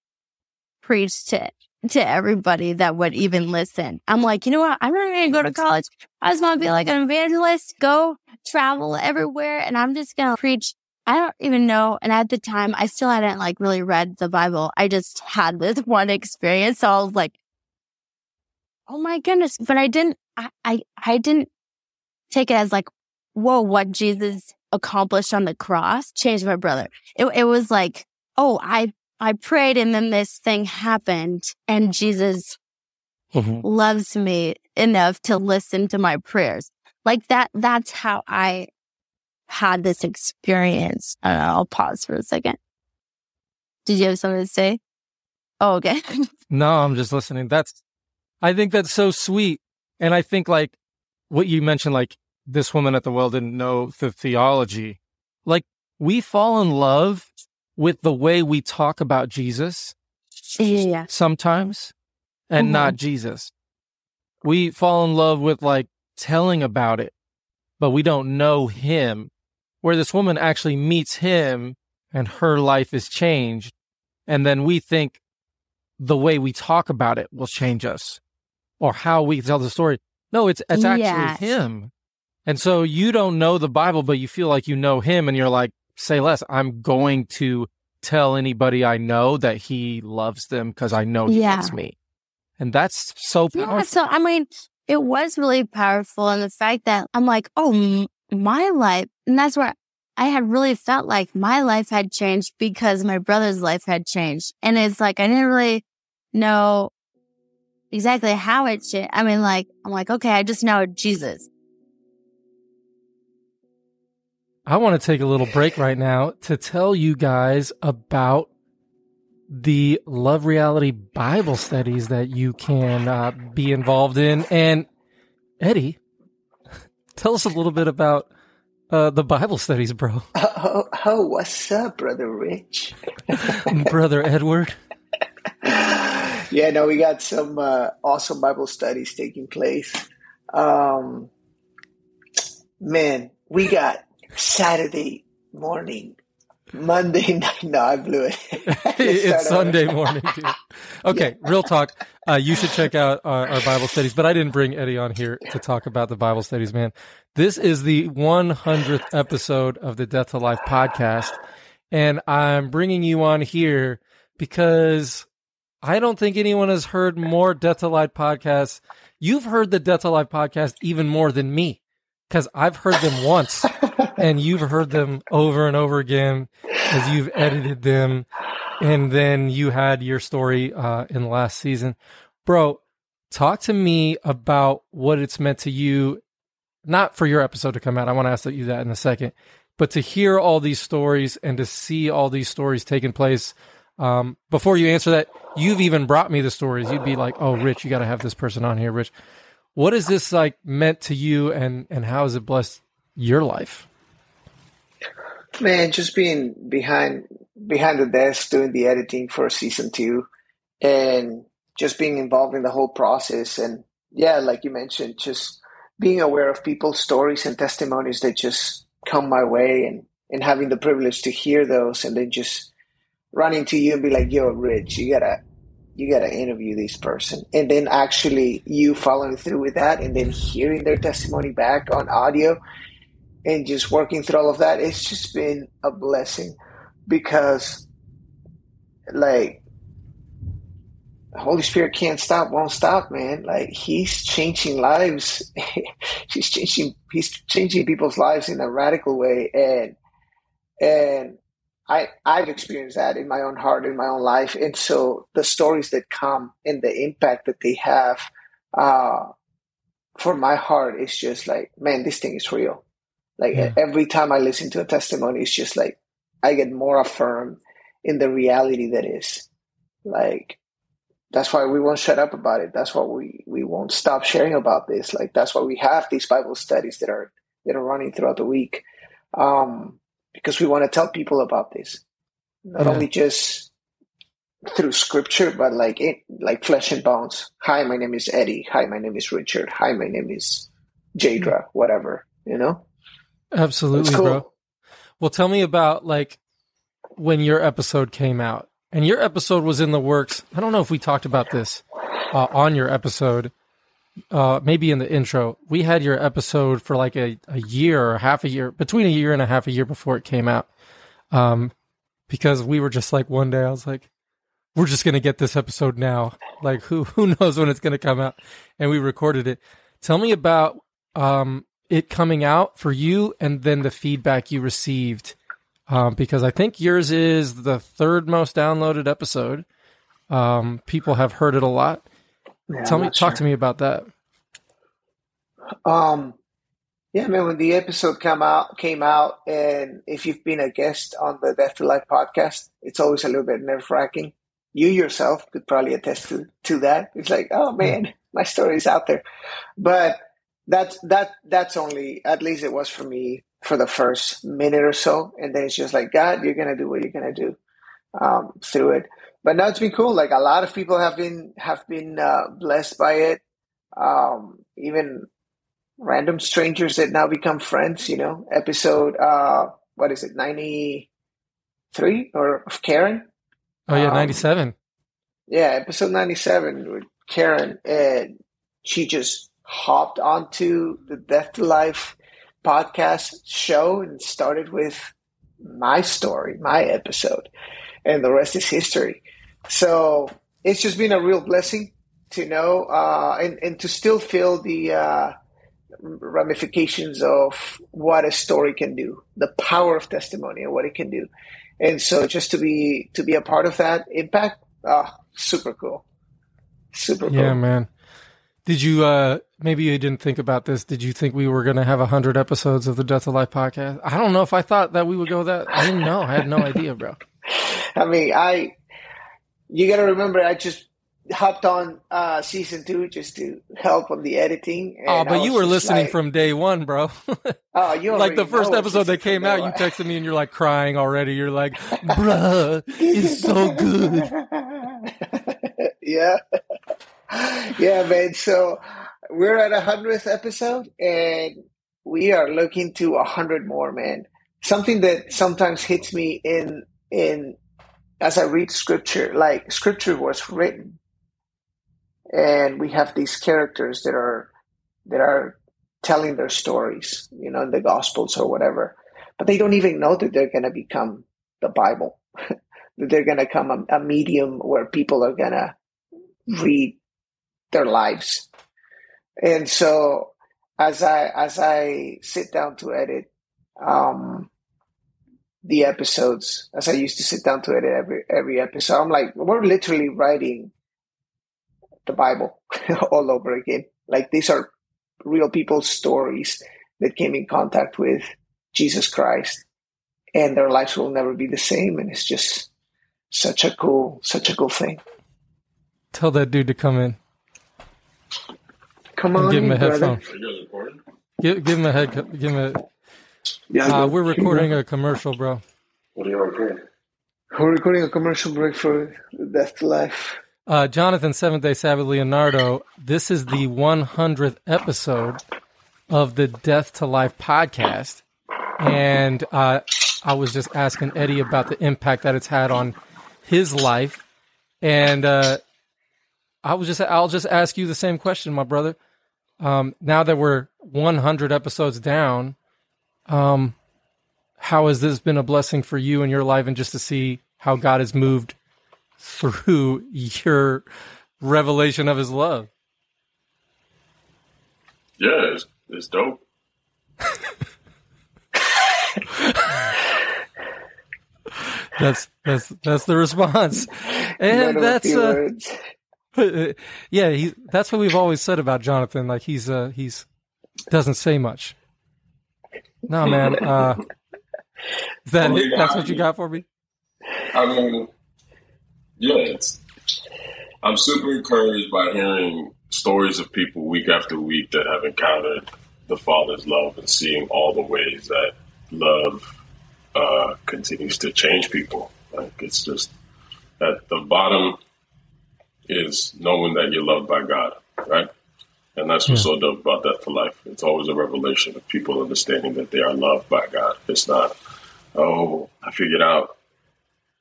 preach to to everybody that would even listen. I'm like, you know what? I'm not going to go to college. I just want to be like an evangelist, go travel everywhere. And I'm just going to preach. I don't even know. And at the time, I still hadn't like really read the Bible. I just had this one experience. So I was like, oh my goodness. But I didn't I, I, I didn't take it as like, whoa, what Jesus accomplished on the cross changed my brother. It, it was like, oh, I, I prayed and then this thing happened and Jesus mm-hmm. loves me enough to listen to my prayers. Like that, that's how I had this experience. I know, I'll pause for a second. Did you have something to say? Oh, okay. no, I'm just listening. That's, I think that's so sweet and I think like what you mentioned, like this woman at the well didn't know the theology. Like we fall in love with the way we talk about Jesus. Yeah. Sometimes and mm-hmm. not Jesus. We fall in love with like telling about it, but we don't know him. Where this woman actually meets him and her life is changed. And then we think the way we talk about it will change us or how we tell the story. No, it's it's actually yes. him. And so you don't know the Bible, but you feel like you know him and you're like, say less. I'm going to tell anybody I know that he loves them because I know he yeah. loves me. And that's so powerful. Yeah, so I mean, it was really powerful. And the fact that I'm like, oh, my life. And that's where I had really felt like my life had changed because my brother's life had changed. And it's like, I didn't really know exactly how it changed. I mean, like, I'm like, okay, I just know Jesus. I want to take a little break right now to tell you guys about the Love Reality Bible studies that you can uh, be involved in. And Eddie, tell us a little bit about uh, the Bible studies, bro. Oh, oh, what's up, brother Rich? brother Edward. yeah, no, we got some uh, awesome Bible studies taking place. Um, man, we got Saturday morning, Monday night. No, I blew it. it's Sunday morning, dude. Okay, yeah. real talk. Uh, you should check out our, our, Bible studies, but I didn't bring Eddie on here to talk about the Bible studies, man. This is the 100th episode of the Death to Life podcast, and I'm bringing you on here because I don't think anyone has heard more Death to Life podcasts. You've heard the Death to Life podcast even more than me because I've heard them once and you've heard them over and over again as you've edited them. And then you had your story uh, in the last season. Bro, talk to me about what it's meant to you, not for your episode to come out. I want to ask you that in a second, but to hear all these stories and to see all these stories taking place. Um, before you answer that, you've even brought me the stories. You'd be like, "Oh, Rich, you got to have this person on here, Rich." What is this like meant to you, and and how has it blessed your life? Man, just being behind behind the desk doing the editing for season two, and just being involved in the whole process, and yeah, like you mentioned, just being aware of people's stories and testimonies that just come my way, and and having the privilege to hear those, and then just running to you and be like, "Yo, Rich, you gotta you got to interview this person. And then actually you following through with that and then hearing their testimony back on audio and just working through all of that it's just been a blessing. Because like holy spirit can't stop won't stop man. Like he's changing lives. He's changing he's changing people's lives in a radical way. And and I, I've experienced that in my own heart, in my own life. And so the stories that come and the impact that they have uh, for my heart is just like, man, this thing is real. Like yeah. every time I listen to a testimony, it's just like I get more affirmed in the reality that is. Like that's why we won't shut up about it. That's why we, we won't stop sharing about this. Like that's why we have these Bible studies that are that are running throughout the week. Um, because we want to tell people about this, not yeah. only just through scripture, but like it, like flesh and bones. Hi, my name is Eddie. Hi, my name is Richard. Hi, my name is Jadra. Whatever you know. Absolutely, cool. bro. Well, tell me about like when your episode came out, and your episode was in the works. I don't know if we talked about this uh, on your episode uh, maybe in the intro, we had your episode for like a, a year or half a year, between a year and a half a year before it came out. Um, because we were just like one day, I was like, we're just gonna get this episode now. Like who who knows when it's gonna come out? And we recorded it. Tell me about um it coming out for you, and then the feedback you received. Um, because I think yours is the third most downloaded episode. Um, people have heard it a lot. Yeah, Tell me, talk sure. to me about that. Um, yeah, man. When the episode came out, came out, and if you've been a guest on the Death to Life podcast, it's always a little bit nerve wracking. You yourself could probably attest to to that. It's like, oh man, my story is out there, but that's that that's only at least it was for me for the first minute or so, and then it's just like, God, you're gonna do what you're gonna do um, through it but now it's been cool. Like a lot of people have been have been uh, blessed by it. Um, even random strangers that now become friends. You know, episode uh, what is it, ninety three or of Karen? Oh yeah, ninety seven. Um, yeah, episode ninety seven with Karen, and she just hopped onto the Death to Life podcast show and started with my story, my episode, and the rest is history. So it's just been a real blessing to know uh, and, and to still feel the uh, ramifications of what a story can do, the power of testimony and what it can do. And so just to be to be a part of that impact, oh, super cool. Super cool. Yeah, man. Did you uh maybe you didn't think about this? Did you think we were going to have 100 episodes of the Death of Life podcast? I don't know if I thought that we would go that. I didn't know. I had no idea, bro. I mean, I you got to remember I just hopped on uh, season two just to help on the editing. oh, but you were listening like, from day one, bro. oh, you like the first episode that came out. You texted me and you're like crying already. You're like, "Bruh, it's so good." yeah, yeah, man. So we're at a hundredth episode, and we are looking to a hundred more, man. Something that sometimes hits me in in as I read scripture, like scripture was written and we have these characters that are that are telling their stories, you know, in the Gospels or whatever, but they don't even know that they're going to become the Bible. that they're going to come a, a medium where people are going to read their lives. And so, as I as I sit down to edit um, the episodes, as I used to sit down to edit every every episode, I'm like, we're literally writing the Bible all over again. Like these are real people's stories that came in contact with Jesus Christ and their lives will never be the same. And it's just such a cool, such a cool thing. Tell that dude to come in. Come on, give him a headphone. Give, give him a head. Give him a. Yeah, uh, we're recording a commercial, bro. What are you recording? We're recording a commercial break for Death to Life. Uh, Jonathan Seventh Day Sabbath Leonardo, this is the 100th episode of the Death to Life podcast. And uh, I was just asking Eddie about the impact that it's had on his life. And uh, I was just, I'll just ask you the same question, my brother. Um, now that we're 100 episodes down, um, how has this been a blessing for you in your life and just to see how God has moved through your revelation of his love. Yeah, it's, it's dope. that's that's that's the response, and that's uh, yeah. He that's what we've always said about Jonathan. Like he's uh he's doesn't say much. No man, uh, is that it? That's what you got for me. I mean, yeah, it's, I'm super encouraged by hearing stories of people week after week that have encountered the Father's love and seeing all the ways that love uh, continues to change people. Like it's just at the bottom is knowing that you're loved by God, right? And that's what's yeah. so dope about Death to Life. It's always a revelation of people understanding that they are loved by God. It's not, oh, I figured out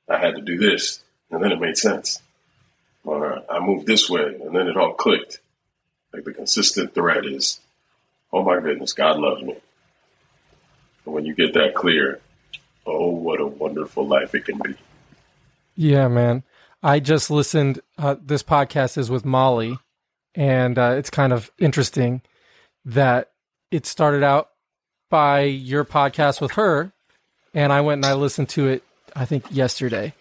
I had to do this and then it made sense. Or I moved this way, and then it all clicked. Like the consistent thread is, oh my goodness, God loves me. And when you get that clear, oh, what a wonderful life it can be. Yeah, man. I just listened. Uh, this podcast is with Molly, and uh, it's kind of interesting that it started out by your podcast with her, and I went and I listened to it. I think yesterday,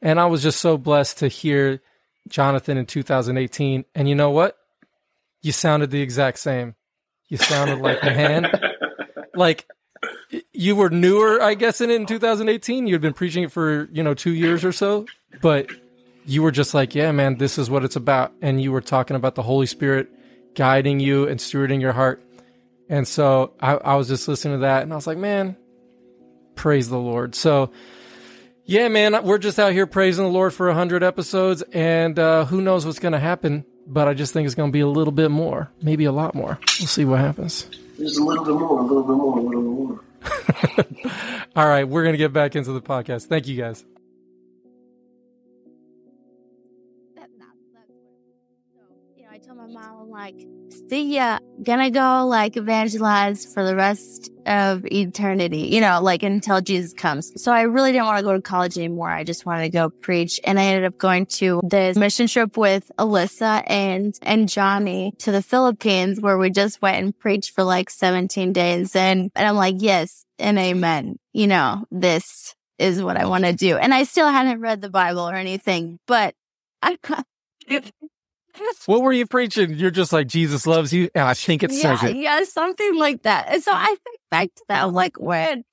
and I was just so blessed to hear Jonathan in 2018. And you know what? You sounded the exact same. You sounded like man, like you were newer, I guess, in it in 2018. You had been preaching it for you know two years or so, but you were just like, yeah, man, this is what it's about. And you were talking about the Holy Spirit guiding you and stewarding your heart. And so I, I was just listening to that, and I was like, man, praise the Lord. So yeah, man, we're just out here praising the Lord for 100 episodes, and uh, who knows what's going to happen, but I just think it's going to be a little bit more, maybe a lot more. We'll see what happens. Just a little bit more, a little bit more, a little bit more. All right, we're going to get back into the podcast. Thank you, guys. Like, see ya. Gonna go like evangelize for the rest of eternity, you know, like until Jesus comes. So I really didn't want to go to college anymore. I just wanted to go preach. And I ended up going to this mission trip with Alyssa and, and Johnny to the Philippines where we just went and preached for like 17 days. And, and I'm like, yes and amen. You know, this is what I want to do. And I still hadn't read the Bible or anything, but I, what were you preaching? You're just like Jesus loves you. I think it yeah, says it. Yeah, something like that. And so I think back to that, I'm like, when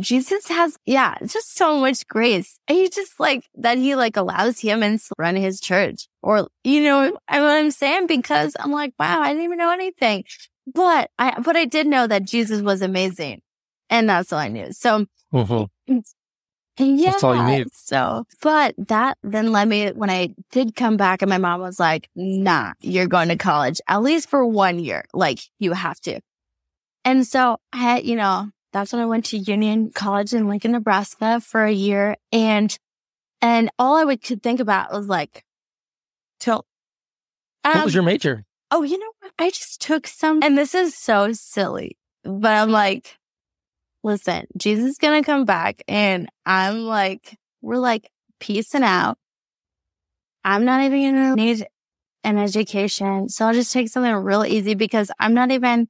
Jesus has, yeah, just so much grace. And he just like that he like allows humans to run his church or, you know, what I'm saying? Because I'm like, wow, I didn't even know anything. But I, but I did know that Jesus was amazing. And that's all I knew. So mm-hmm. Yeah. That's all you need. So, but that then led me when I did come back and my mom was like, nah, you're going to college at least for one year. Like you have to. And so I had, you know, that's when I went to Union College in Lincoln, Nebraska for a year. And, and all I would could think about was like, till, um, what was um, your major? Oh, you know what? I just took some, and this is so silly, but I'm like, listen, Jesus is going to come back. And I'm like, we're like piecing out. I'm not even going to need an education. So I'll just take something real easy because I'm not even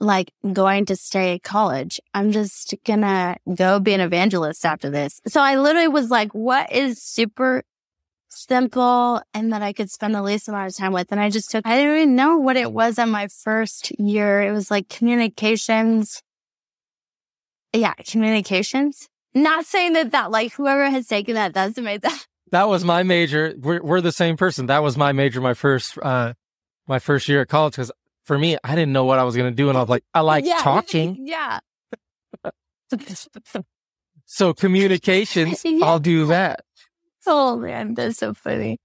like going to stay at college. I'm just gonna go be an evangelist after this. So I literally was like, what is super simple and that I could spend the least amount of time with? And I just took, I didn't even know what it was in my first year. It was like communications yeah, communications. Not saying that that like whoever has taken that, that's amazing. That That was my major. We're, we're the same person. That was my major, my first, uh, my first year at college. Cause for me, I didn't know what I was going to do. And I was like, I like yeah, talking. Yeah. so communications, yeah. I'll do that. Oh man, that's so funny.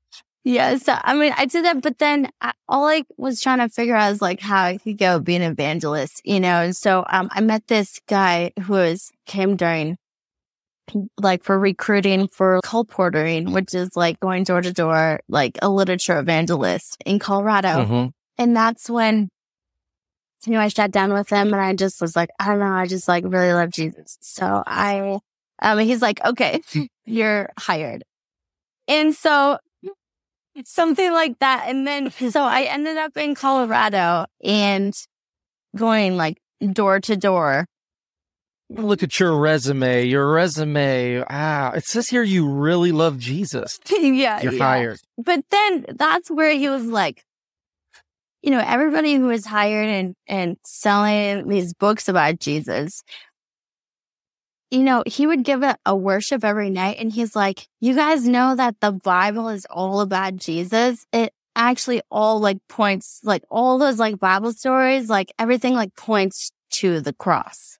Yeah. So, I mean, I did that, but then I, all I was trying to figure out is like how I could go be an evangelist, you know? And so, um, I met this guy who was, came during like for recruiting for colporteuring, which is like going door to door, like a literature evangelist in Colorado. Mm-hmm. And that's when, you know, I sat down with him and I just was like, I don't know. I just like really love Jesus. So I, um, he's like, okay, you're hired. And so something like that. And then, so I ended up in Colorado and going like door to door. Look at your resume. Your resume. Ah, it says here you really love Jesus. yeah. You're yeah. hired. But then that's where he was like, you know, everybody who was hired and, and selling these books about Jesus you know, he would give a, a, worship every night and he's like, you guys know that the Bible is all about Jesus. It actually all like points, like all those like Bible stories, like everything like points to the cross.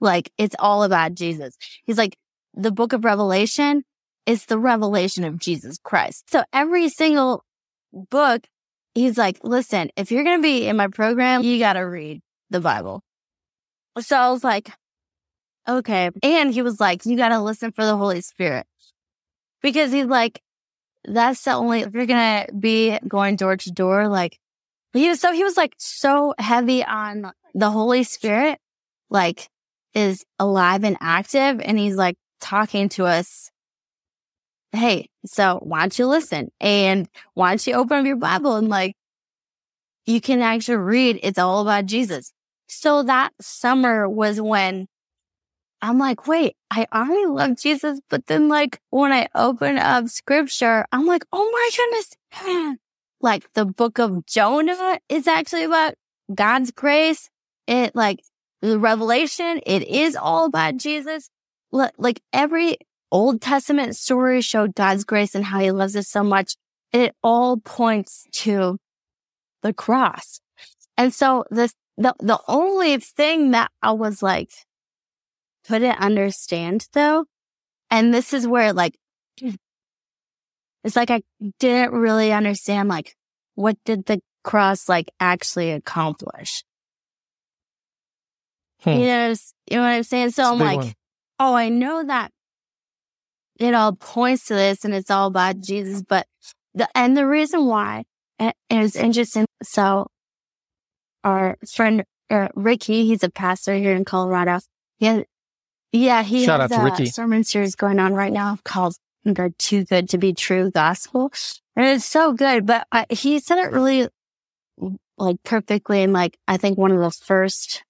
Like it's all about Jesus. He's like, the book of Revelation is the revelation of Jesus Christ. So every single book, he's like, listen, if you're going to be in my program, you got to read the Bible. So I was like, Okay. And he was like, you got to listen for the Holy Spirit because he's like, that's the only, if you're going to be going door to door, like, he was, so he was like so heavy on the Holy Spirit, like is alive and active. And he's like talking to us. Hey, so why don't you listen? And why don't you open up your Bible and like, you can actually read. It's all about Jesus. So that summer was when I'm like, wait, I already love Jesus. But then like when I open up scripture, I'm like, oh my goodness. like the book of Jonah is actually about God's grace. It like the revelation, it is all about Jesus. Like every Old Testament story showed God's grace and how he loves us so much. It all points to the cross. And so this, the, the only thing that I was like, couldn't understand though. And this is where like, it's like I didn't really understand like what did the cross like actually accomplish? Hmm. You know, you know what I'm saying? So I'm like, one. oh, I know that it all points to this and it's all about Jesus, but the, and the reason why it is interesting. so our friend uh, Ricky, he's a pastor here in Colorado. Yeah, yeah, he Shout has out to a Ricky. sermon series going on right now called "The Too Good to Be True Gospel," and it's so good. But I, he said it really like perfectly in like I think one of the first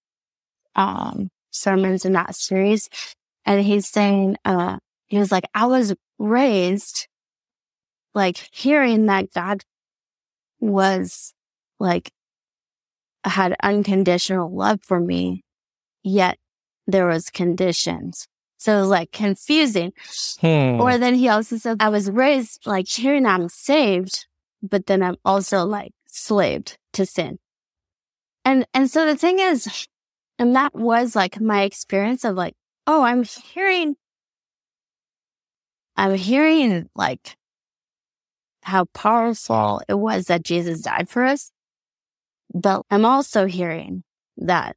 um sermons in that series, and he's saying, uh, he was like, I was raised like hearing that God was like had unconditional love for me, yet there was conditions. So it was like confusing. Hmm. Or then he also said, I was raised like hearing I'm saved, but then I'm also like slaved to sin. And, and so the thing is, and that was like my experience of like, oh, I'm hearing, I'm hearing like how powerful it was that Jesus died for us. But I'm also hearing that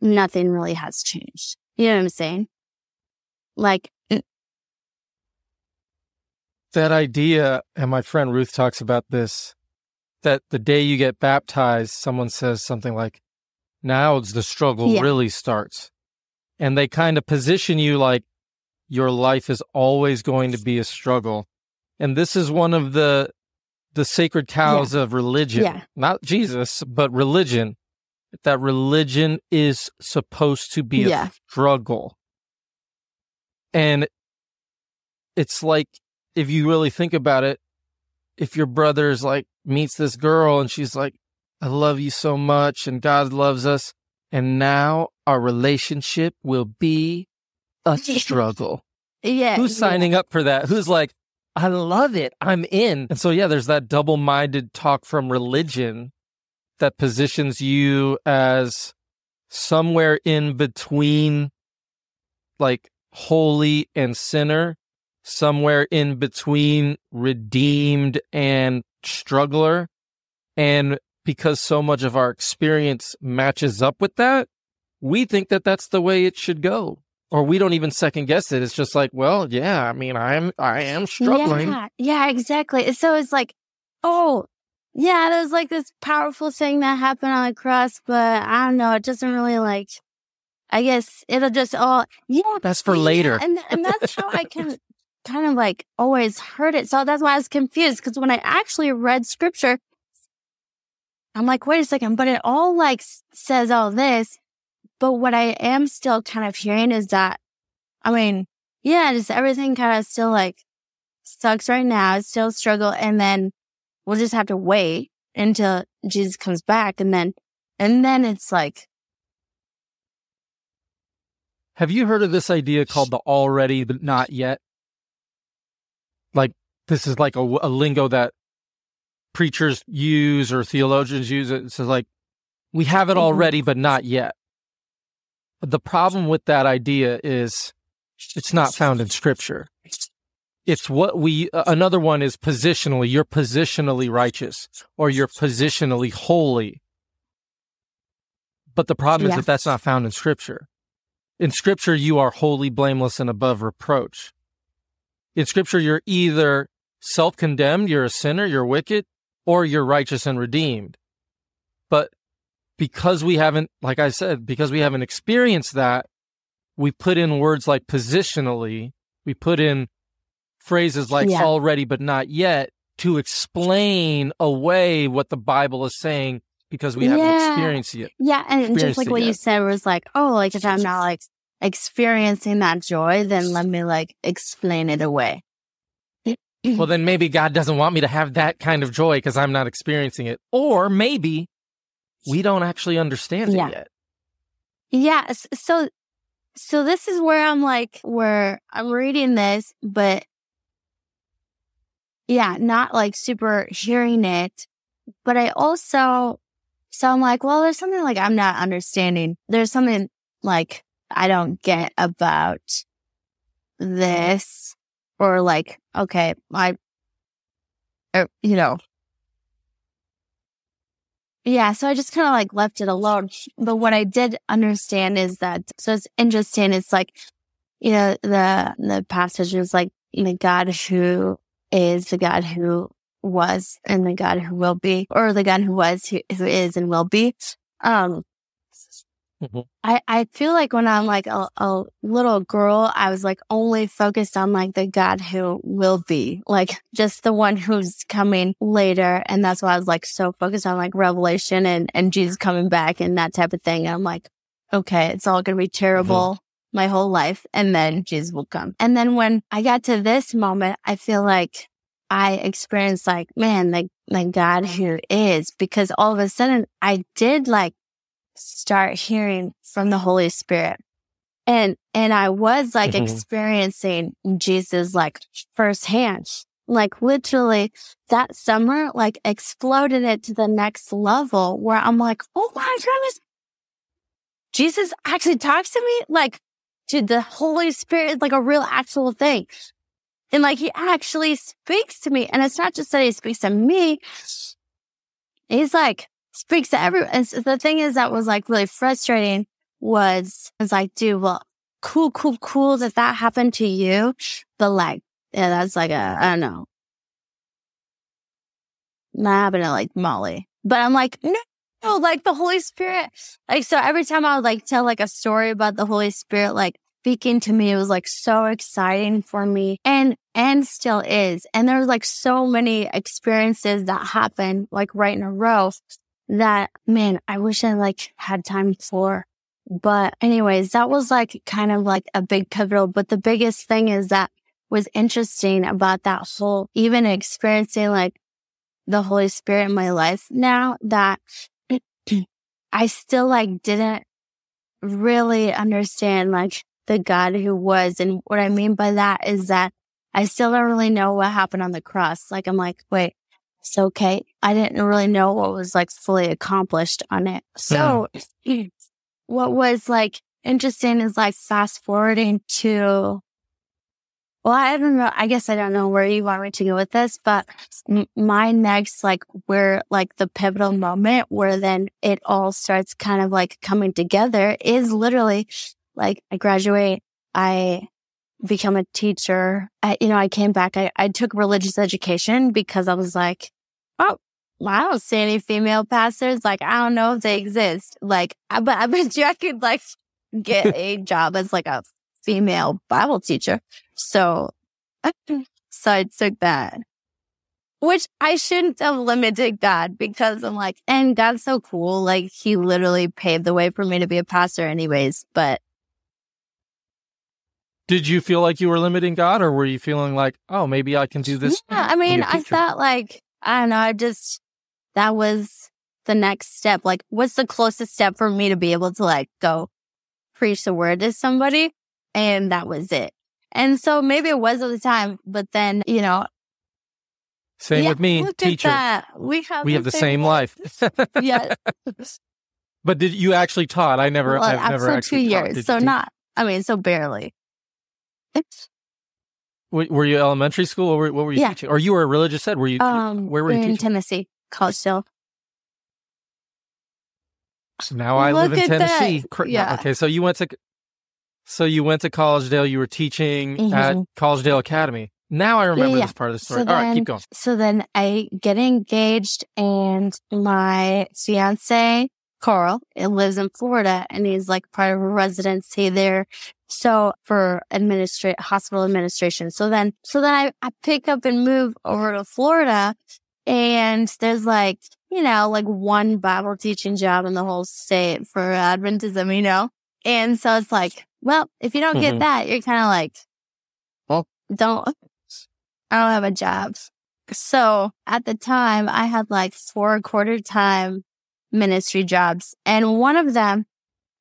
nothing really has changed. You know what I'm saying? Like, that idea, and my friend Ruth talks about this, that the day you get baptized, someone says something like, now the struggle Yeah. really starts. And they kind of position you like your life is always going to be a struggle. And this is one of the the sacred cows of religion. Yeah. Not Jesus, but religion. That religion is supposed to be Yeah. a struggle. And it's like if you really think about it, if your brother's like meets this girl and she's like, I love you so much and God loves us. And now our relationship will be a struggle. yeah. Who's signing up for that? Who's like, I love it. I'm in. And so, yeah, there's that double minded talk from religion that positions you as somewhere in between like holy and sinner, somewhere in between redeemed and struggler. And because so much of our experience matches up with that, we think that that's the way it should go. Or we don't even second guess it. It's just like, well, yeah, I mean, I'm, I am struggling. Yeah, yeah, exactly. So it's like, oh, yeah, there's like this powerful thing that happened on the cross, but I don't know. It doesn't really like, I guess it'll just all, yeah. That's for yeah, later. And, and that's how I can kind of like always heard it. So that's why I was confused because when I actually read scripture, I'm like, wait a second, but it all like says all this. But what I am still kind of hearing is that, I mean, yeah, just everything kind of still like sucks right now. It's still struggle. And then we'll just have to wait until Jesus comes back. And then, and then it's like, Have you heard of this idea called the already but not yet? Like this is like a, a lingo that preachers use or theologians use. It says like we have it Mhm. already but not yet. The problem with that idea is it's not found in scripture. It's what we uh, another one is positionally. You're positionally righteous or you're positionally holy. But the problem Yeah. is that that's not found in scripture. In scripture, you are holy, blameless, and above reproach. In scripture, you're either self condemned, you're a sinner, you're wicked, or you're righteous and redeemed. But because we haven't, like I said, because we haven't experienced that, we put in words like positionally, we put in phrases like Yeah. already but not yet to explain away what the Bible is saying because we haven't Yeah. experienced it. yeah. And just like what you said was like, oh, like if I'm not like experiencing that joy, then let me like explain it away. well, then maybe God doesn't want me to have that kind of joy because I'm not experiencing it. Or maybe we don't actually understand Yeah. it yet. Yeah. So, so this is where I'm like, where I'm reading this, but yeah, not like super hearing it. But I also, so I'm like, well, there's something like I'm not understanding. There's something like I don't get about this or like, okay, I, or, you know, yeah, so I just kind of like left it alone. But what I did understand is that, so it's interesting. It's like, you know, the, the passage is like, the God who is the God who was and the God who will be, or the God who was, who, who is and will be. Um, mm-hmm. I, I feel like when I'm like a, a little girl, I was like only focused on like the God who will be, like just the one who's coming later. And that's why I was like so focused on like Revelation and, and Jesus coming back and that type of thing. And I'm like, okay, it's all going to be terrible. Mm-hmm my whole life and then Jesus will come. And then when I got to this moment, I feel like I experienced like, man, like, like God who is because all of a sudden I did like start hearing from the Holy Spirit. And, and I was like mm-hmm. experiencing Jesus like firsthand. Like literally that summer, like exploded it to the next level where I'm like, oh my goodness. Jesus actually talks to me like, dude, the Holy Spirit is like a real actual thing. And like he actually speaks to me. And it's not just that he speaks to me. He's like, speaks to everyone. And so the thing is that was like really frustrating was, was like, dude, well, cool, cool, cool that that happened to you. But like, yeah, that's like a, I don't know. Not happened to like Molly. But I'm like, no, no, like the Holy Spirit. Like, so every time I would like tell like a story about the Holy Spirit, like speaking to me. It was like so exciting for me and, and still is. And there was like so many experiences that happened like right in a row that man, I wish I like had time for. But anyways, that was like kind of like a big pivotal. But the biggest thing is that was interesting about that whole, even experiencing like the Holy Spirit in my life now that I still like didn't really understand like the God who was. And what I mean by that is that I still don't really know what happened on the cross. Like, I'm like, wait, it's okay. I didn't really know what was like fully accomplished on it. Mm. So what was like interesting is like fast forwarding to, well, I don't know. I guess I don't know where you want me to go with this, but my next, like where like the pivotal moment where then it all starts kind of like coming together is literally like I graduate, I become a teacher. I, you know, I came back, I, I took religious education because I was like, oh, I don't see any female pastors. Like, I don't know if they exist. Like, I, but I bet you I could like get a job as like a female Bible teacher. So, so I took that, which I shouldn't have limited God because I'm like, and God's so cool. Like he literally paved the way for me to be a pastor anyways. But did you feel like you were limiting God or were you feeling like, oh, maybe I can do this? Yeah, I mean, I thought like, I don't know, I just, that was the next step. Like, what's the closest step for me to be able to like go preach the word to somebody? And that was it. And so maybe it was at the time, but then, you know, same yeah, with me, teacher. We have we the have the same, life. yeah. But did you actually taught? I never, well, I've never actually two years, taught. so not. I mean, so barely. Were you elementary school or what were you yeah. teaching? Or you were a religious ed? Were you, um, where were you in teaching? Tennessee, Collegedale. So now I Look live in Tennessee. That. Yeah. Okay. So you went to, so you went to Collegedale. You were teaching mm-hmm. at Collegedale Academy. Now I remember yeah, this part of the story. So All then, right, keep going. So then I get engaged and my fiance, Carl, it lives in Florida and he's like part of a residency there. So for administrate hospital administration. So then, so then I, I pick up and move over to Florida and there's like, you know, like one Bible teaching job in the whole state for Adventism, you know? And so it's like, well, if you don't mm-hmm. get that, you're kind of like, well, don't, I don't have a job. So at the time I had like four quarter time ministry jobs and one of them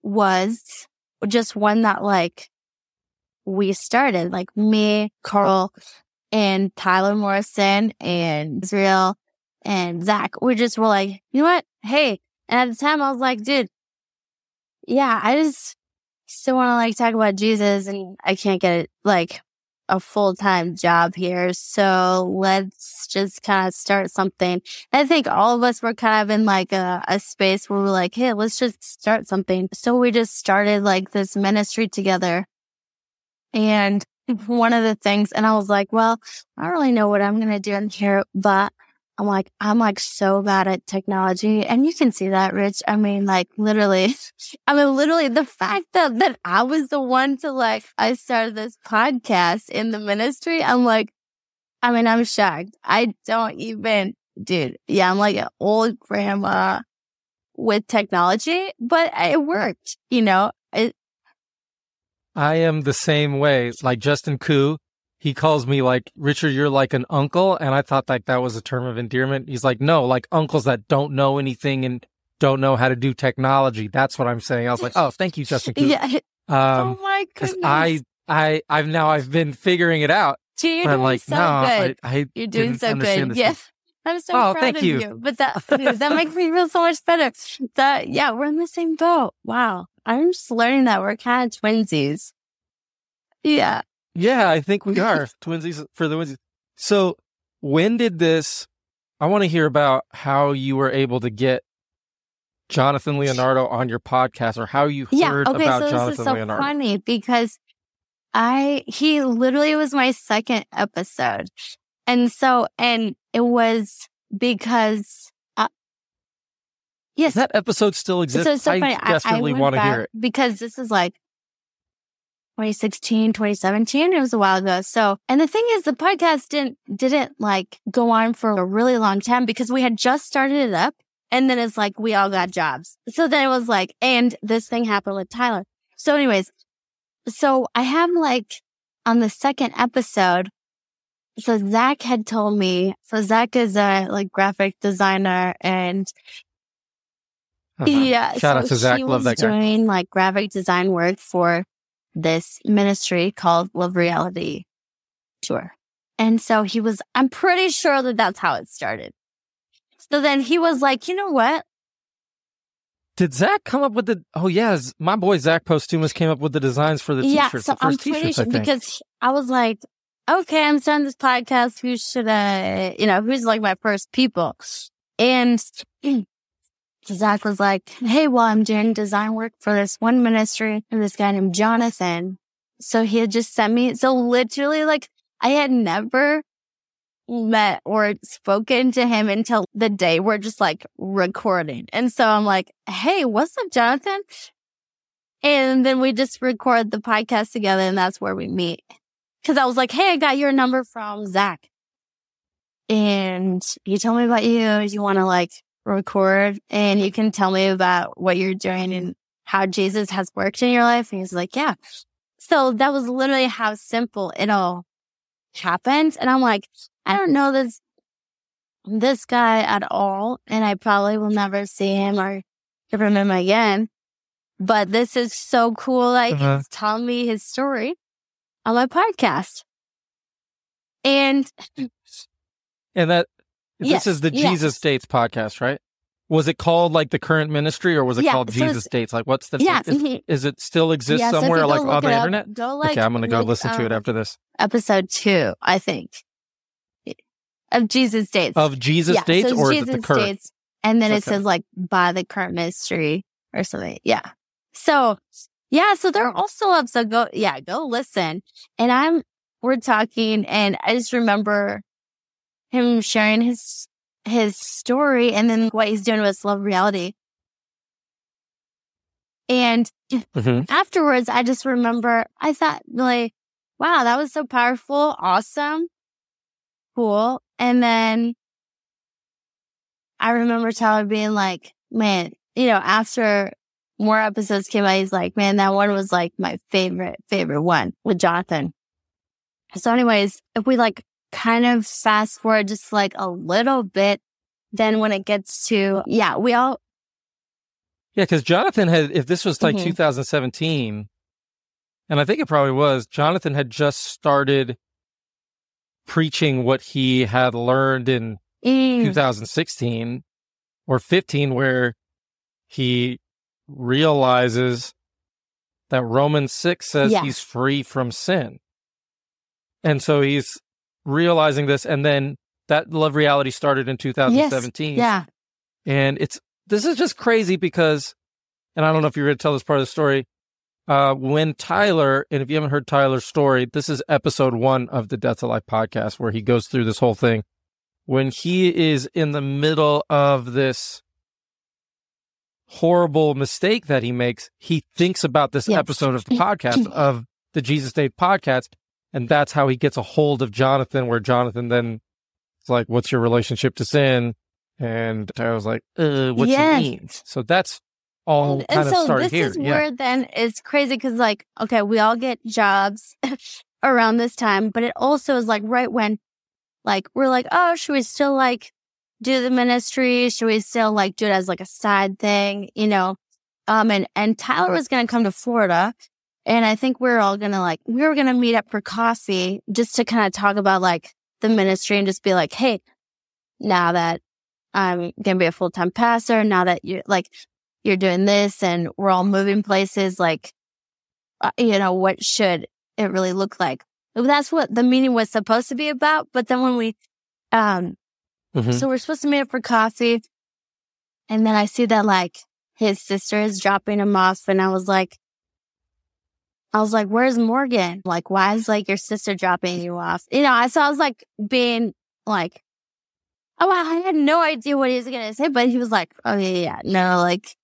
was just one that like we started, like me, Carl, and Tyler Morrison and Israel and Zach. We just were like, you know what? Hey. And at the time I was like, dude, yeah, I just still want to like talk about Jesus and I can't get like a full time job here. So let's just kind of start something. I think all of us were kind of in like a, a space where we're like, Hey, let's just start something. So we just started like this ministry together. And one of the things, and I was like, well, I don't really know what I'm going to do in here, but I'm like, I'm like so bad at technology. And you can see that, Rich. I mean, like literally, I mean, literally the fact that, that I was the one to like, I started this podcast in the ministry. I'm like, I mean, I'm shocked. I don't even, dude. Yeah. I'm like an old grandma with technology, but it worked, you know, it, I am the same way. Like Justin Koo, he calls me like Richard, you're like an uncle, and I thought like that was a term of endearment. He's like, no, like uncles that don't know anything and don't know how to do technology. That's what I'm saying. I was like, oh, thank you, Justin. Koo. yeah. Um, oh my goodness. I, I, I've now I've been figuring it out. Gee, you're I'm doing like, so no, good. I, I you're doing so good. Yes. I'm so Oh, proud thank of you. you. But that that makes me feel so much better. That yeah, we're in the same boat. Wow. I'm just learning that we're kind of twinsies. Yeah. Yeah, I think we are twinsies for the twinsies. So when did this? I want to hear about how you were able to get Jonathan Leonardo on your podcast, or how you Yeah. heard Okay. about So this Jonathan is so Leonardo. funny because I he literally was my second episode, and so and it was because uh, yes, that episode still exists? So so I funny. I- I desperately went want to hear it. because this is like 2016, 2017. It was a while ago. So, and the thing is, the podcast didn't, didn't like go on for a really long time because we had just started it up. And then it's like, we all got jobs. So then it was like, and this thing happened with Tyler. So anyways, so I have like on the second episode, so Zach had told me, so Zach is a like graphic designer and Uh-huh. yeah. Shout so out to Zach. Love that guy. doing like graphic design work for this ministry called Love Reality Tour. And so he was, I'm pretty sure that that's how it started. So then he was like, you know what? Did Zach come up with the? Oh yeah, Z- my boy Zach Postumus came up with the designs for the yeah. t-shirts. So the I'm pretty sure I because I was like, okay, I'm starting this podcast. Who should I, you know, who's like my first people? And Zach was like, Hey, well, I'm doing design work for this one ministry and this guy named Jonathan. So he had just sent me, so literally like I had never met or spoken to him until the day we're just like recording. And so I'm like, Hey, what's up, Jonathan? And then we just record the podcast together and that's where we meet. Cause I was like, Hey, I got your number from Zach. And he told me about you. You want to like record and you can tell me about what you're doing and how Jesus has worked in your life. And he's like, yeah. So that was literally how simple it all happened. And I'm like, I don't know this, this guy at all. And I probably will never see him or hear from him again. But this is so cool. Like Uh-huh. he's telling me his story on my podcast. And And that this is the yes. Jesus Dates podcast, right? Was it called like the current ministry, or was it Yeah, called so Jesus Dates? Like, what's the? yeah, is, mhm. is it still exist Yeah, somewhere go like on the up, internet? Go like okay, I'm gonna go listen to it um, after this. episode two, I think, of Jesus Dates. Of Jesus yeah, Dates, so or is Jesus it the current? Dates, and then it says like by the current ministry or something. Yeah. So yeah, so they're also up. So go, yeah, go listen. And I'm we're talking, and I just remember him sharing his his story, and then what he's doing with Love Reality. And Mhm. afterwards, I just remember I thought like, wow, that was so powerful, awesome, cool. And then I remember Tyler being like, man, you know, after more episodes came out, he's like, man, that one was like my favorite, favorite one with Jonathan. So anyways, if we like kind of fast forward just like a little bit, then when it gets to, yeah, we all, Yeah, because Jonathan had, if this was like Mhm. 2017, and I think it probably was, Jonathan had just started preaching what he had learned in Mm, 2016 or 15, where he realizes that Romans 6 says Yeah. he's free from sin. And so he's realizing this. And then that love reality started in 2017. yeah. And it's this is just crazy because, and I don't know if you're going to tell this part of the story. Uh, when Tyler, and if you haven't heard Tyler's story, this is episode one of the Death to Life podcast where he goes through this whole thing. when he is in the middle of this horrible mistake that he makes, he thinks about this yes. episode of the podcast of the Jesus Day podcast. And that's how he gets a hold of Jonathan, where Jonathan then is like, What's your relationship to sin? And I was like, uh, what yes. you mean? So that's all and, kind and of so started this here. is yeah. where then it's crazy because like, okay, we all get jobs around this time, but it also is like right when like we're like, oh, should we still like do the ministry? Should we still like do it as like a side thing? You know? Um and and Tyler was gonna come to Florida and I think we we're all gonna like we were gonna meet up for coffee just to kind of talk about like the ministry and just be like, hey, now that I'm gonna be a full time pastor, now that you're like you're doing this and we're all moving places, like uh, you know, what should it really look like? That's what the meeting was supposed to be about. But then when we, um, mm-hmm. so we're supposed to meet up for coffee. And then I see that like his sister is dropping him off. And I was like, I was like, where's Morgan? Like, why is like your sister dropping you off? You know, I, so I was like being like, oh, I had no idea what he was going to say, but he was like, oh yeah, yeah, no, like,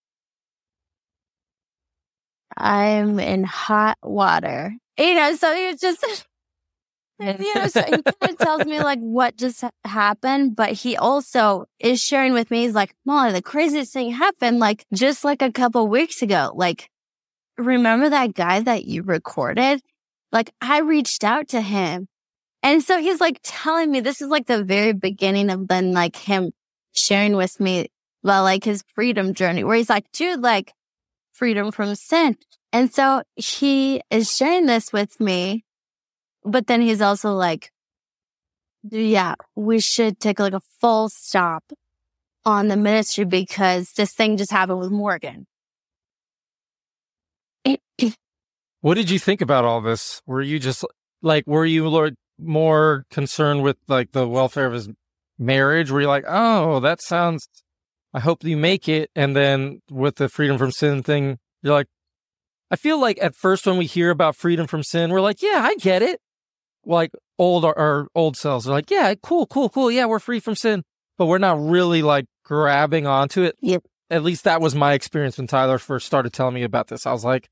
I'm in hot water. You know, so he was just, you know, so he kind of tells me like what just happened, but he also is sharing with me. He's like, Molly, the craziest thing happened like just like a couple weeks ago. Like, remember that guy that you recorded? Like, I reached out to him. And so he's like telling me this is like the very beginning of then like him sharing with me about like his freedom journey where he's like, dude, like freedom from sin. And so he is sharing this with me but then he's also like, yeah, we should take like a full stop on the ministry because this thing just happened with Morgan. What did you think about all this? Were you just like, were you more concerned with like the welfare of his marriage? Were you like, oh, that sounds, I hope you make it. And then with the freedom from sin thing, you're like, I feel like at first when we hear about freedom from sin, we're like, yeah, I get it like old our old selves are like, yeah, cool, cool, cool. Yeah, we're free from sin, but we're not really like grabbing onto it. Yep. At least that was my experience when Tyler first started telling me about this. I was like,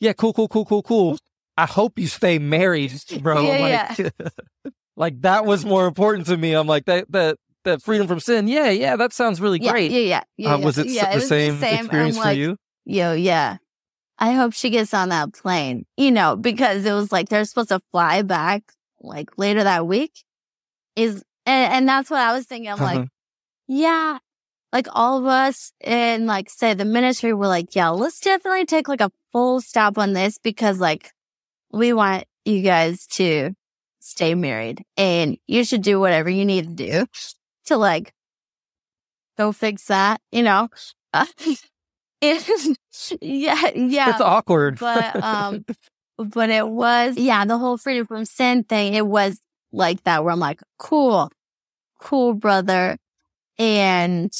yeah, cool, cool, cool, cool, cool. I hope you stay married, bro. Yeah, like, yeah. like that was more important to me. I'm like that that that freedom from sin. Yeah, yeah, that sounds really yeah, great. Yeah, yeah, yeah. Uh, was it yeah, the, it was same the same experience like, for you? Yo, yeah. I hope she gets on that plane, you know, because it was like they're supposed to fly back like later that week is, and, and that's what I was thinking. I'm uh-huh. like, yeah, like all of us in like say the ministry were like, yeah, let's definitely take like a full stop on this because like we want you guys to stay married and you should do whatever you need to do to like go fix that, you know? Uh, yeah, yeah. It's awkward. But, um, but it was, yeah, the whole freedom from sin thing. It was like that where I'm like, cool, cool, brother. And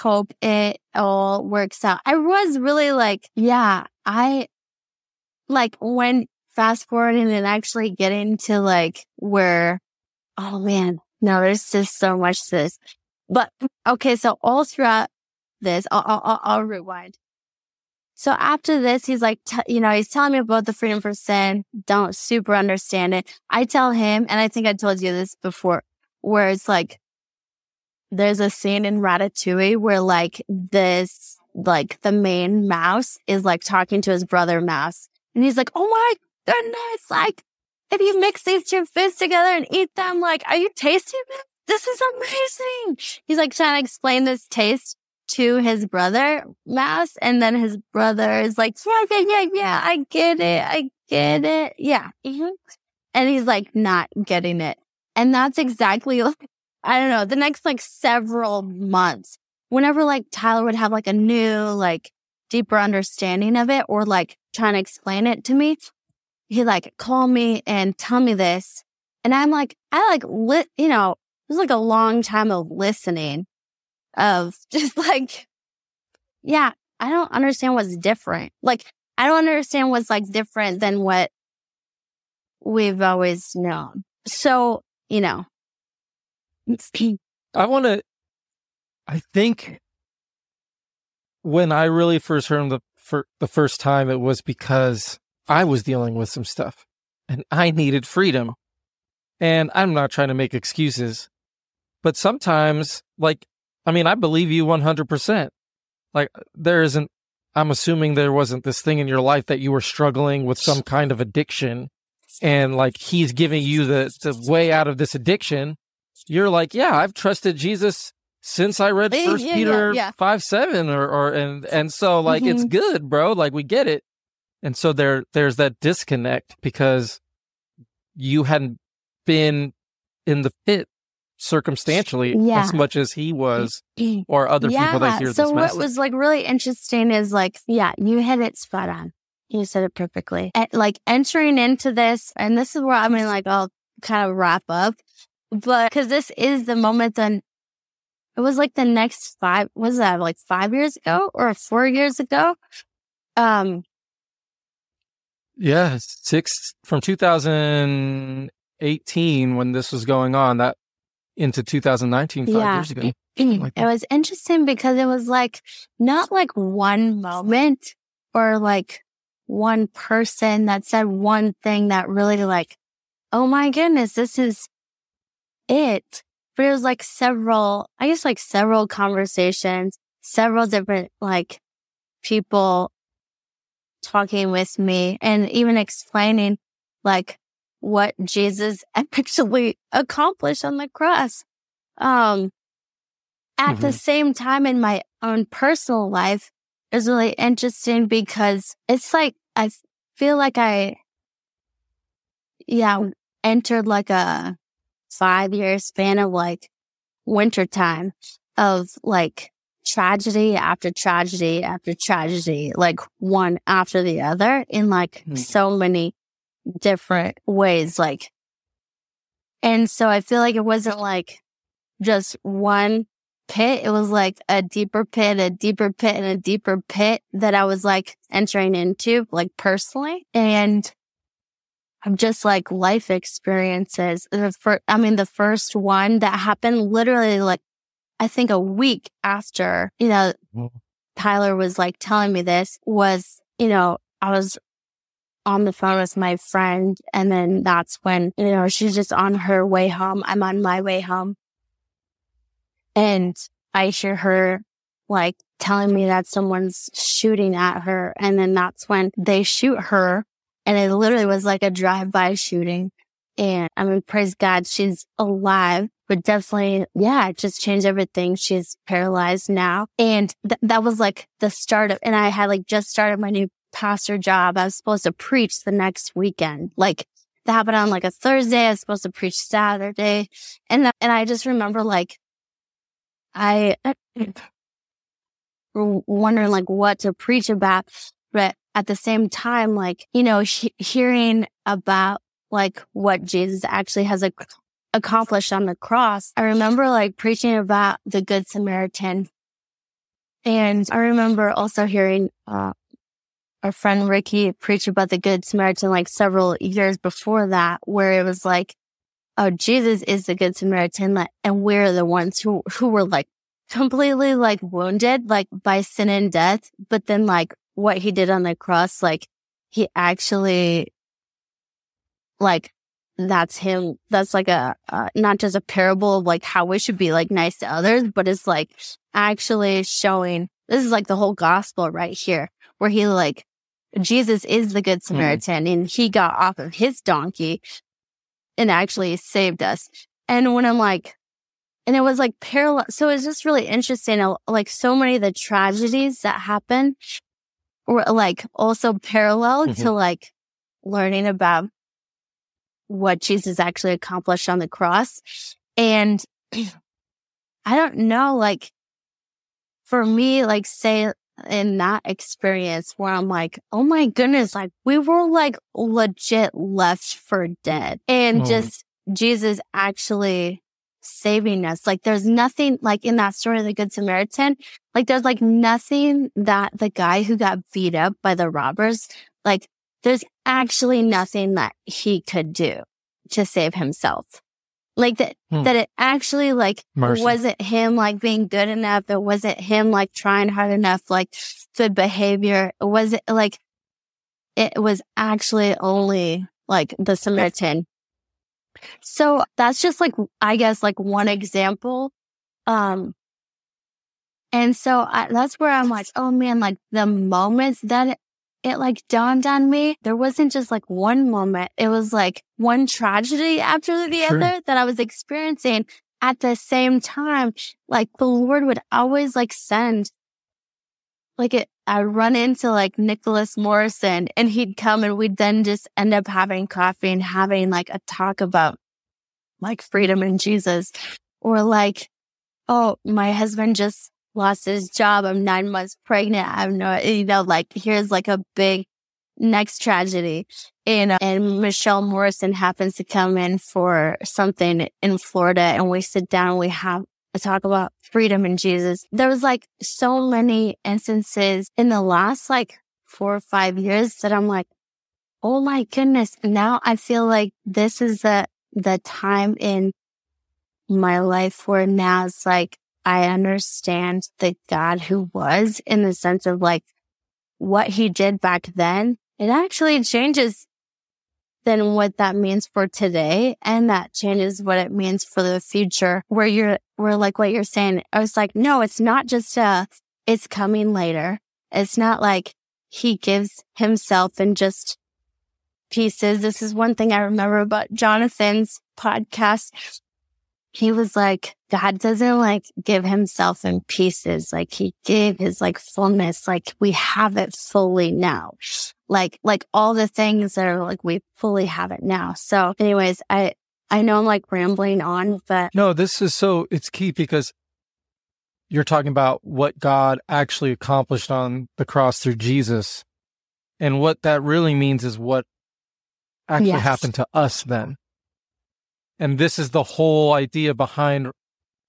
hope it all works out. I was really like, yeah, I like when fast forwarding and actually getting to like where, oh man, no, there's just so much to this. But okay, so all throughout this, I'll, I'll, I'll rewind. So after this, he's like, t- you know, he's telling me about the freedom from sin. Don't super understand it. I tell him, and I think I told you this before, where it's like, there's a scene in Ratatouille where like this, like the main mouse is like talking to his brother mouse. And he's like, Oh my goodness. Like, if you mix these two foods together and eat them, like, are you tasting them? This is amazing. He's like trying to explain this taste to his brother mouse and then his brother is like yeah yeah yeah yeah i get it i get it yeah mm-hmm. and he's like not getting it and that's exactly like i don't know the next like several months whenever like tyler would have like a new like deeper understanding of it or like trying to explain it to me he like call me and tell me this and i'm like i like lit you know it was like a long time of listening of just like, yeah, I don't understand what's different. Like, I don't understand what's like different than what we've always known. So, you know, I want to, I think when I really first heard him the, for the first time, it was because I was dealing with some stuff and I needed freedom. And I'm not trying to make excuses, but sometimes, like, I mean, I believe you 100%. Like, there isn't, I'm assuming there wasn't this thing in your life that you were struggling with some kind of addiction and like he's giving you the, the way out of this addiction. You're like, yeah, I've trusted Jesus since I read First yeah, Peter yeah, yeah. five seven or or and and so like mm-hmm. it's good, bro. Like we get it. And so there there's that disconnect because you hadn't been in the pit circumstantially as much as he was or other people that hear so this So what was like really interesting is like yeah you hit it spot on you said it perfectly and, like entering into this and this is where i mean like i'll kind of wrap up but because this is the moment then it was like the next five was that like five years ago or four years ago um yeah six from 2018 when this was going on that into 2019 five yeah. years ago like it was interesting because it was like not like one moment or like one person that said one thing that really like oh my goodness this is it but it was like several i guess like several conversations several different like people talking with me and even explaining like what Jesus actually accomplished on the cross. Um, at mm-hmm. the same time in my own personal life is really interesting because it's like, I feel like I, yeah, entered like a five year span of like wintertime of like tragedy after tragedy after tragedy, like one after the other in like mm-hmm. so many different ways. Like, and so I feel like it wasn't like just one pit. It was like a deeper pit, a deeper pit and a deeper pit that I was like entering into, like personally. And I'm just like life experiences. The first, I mean, the first one that happened literally like, I think a week after, you know. Tyler was like telling me this was, you know, I was on the phone with my friend. And then that's when, you know, she's just on her way home. I'm on my way home. And I hear her like telling me that someone's shooting at her. And then that's when they shoot her. And it literally was like a drive by shooting. And I mean, praise God, she's alive, but definitely, yeah, it just changed everything. She's paralyzed now. And th- that was like the start of, and I had like just started my new pastor job. I was supposed to preach the next weekend. Like that happened on like a Thursday. I was supposed to preach Saturday. And, and I just remember like, I wondering like what to preach about. But at the same time, like, you know, he- hearing about like what Jesus actually has ac- accomplished on the cross. I remember like preaching about the Good Samaritan. And I remember also hearing, uh, our friend Ricky preached about the Good Samaritan like several years before that, where it was like, oh, Jesus is the Good Samaritan, and we're the ones who, who were like completely like wounded, like by sin and death. But then like what he did on the cross, like he actually, like, that's him. That's like a, uh, not just a parable of like how we should be like nice to others, but it's like actually showing this is like the whole gospel right here where he like Jesus is the good mm-hmm. Samaritan mm. and he got off of his donkey and actually saved us. And when I'm like, and it was like parallel. So it's just really interesting. Like so many of the tragedies that happen were like also parallel mm-hmm. to like learning about what Jesus actually accomplished on the cross. And I don't know, like for me, like say in that experience where I'm like, oh my goodness, like we were like legit left for dead and oh. just Jesus actually saving us. Like there's nothing like in that story of the Good Samaritan, like there's like nothing that the guy who got beat up by the robbers, like there's actually nothing that he could do to save himself. Like that, hmm. that it actually like Mercy. wasn't him like being good enough. It wasn't him like trying hard enough, like good behavior. It wasn't like, it was actually only like the Samaritan. So that's just like, I guess like one example. Um, and so I, that's where I'm like, oh man, like the moments that it, it like dawned on me, there wasn't just like one moment. It was like one tragedy after the sure. other that I was experiencing at the same time. Like the Lord would always like send like it, I run into like Nicholas Morrison and he'd come and we'd then just end up having coffee and having like a talk about like freedom in Jesus or like, oh, my husband just lost his job. I'm nine months pregnant. I'm no, you know, like here's like a big next tragedy. And, uh, and Michelle Morrison happens to come in for something in Florida and we sit down, we have a talk about freedom in Jesus. There was like so many instances in the last like four or five years that I'm like, Oh my goodness. Now I feel like this is the, the time in my life where now it's like, I understand the God who was in the sense of like what he did back then. It actually changes then what that means for today. And that changes what it means for the future where you're, where like what you're saying. I was like, no, it's not just a, it's coming later. It's not like he gives himself in just pieces. This is one thing I remember about Jonathan's podcast he was like, God doesn't like give himself in pieces. Like he gave his like fullness. Like we have it fully now. Like, like all the things that are like, we fully have it now. So anyways, I, I know I'm like rambling on, but no, this is so it's key because you're talking about what God actually accomplished on the cross through Jesus. And what that really means is what actually yes. happened to us then. And this is the whole idea behind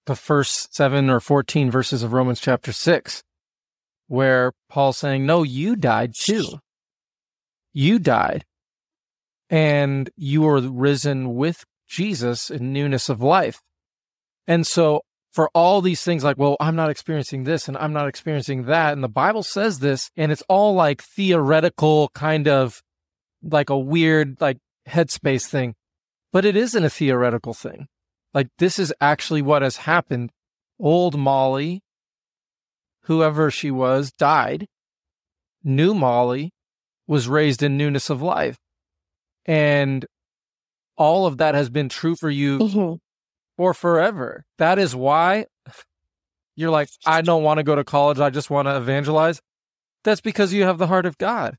the first seven or 14 verses of Romans chapter six, where Paul's saying, no, you died too. You died and you were risen with Jesus in newness of life. And so for all these things like, well, I'm not experiencing this and I'm not experiencing that. And the Bible says this and it's all like theoretical kind of like a weird like headspace thing but it isn't a theoretical thing. Like this is actually what has happened. Old Molly, whoever she was, died. New Molly was raised in newness of life. And all of that has been true for you mm-hmm. for forever. That is why you're like, I don't want to go to college. I just want to evangelize. That's because you have the heart of God.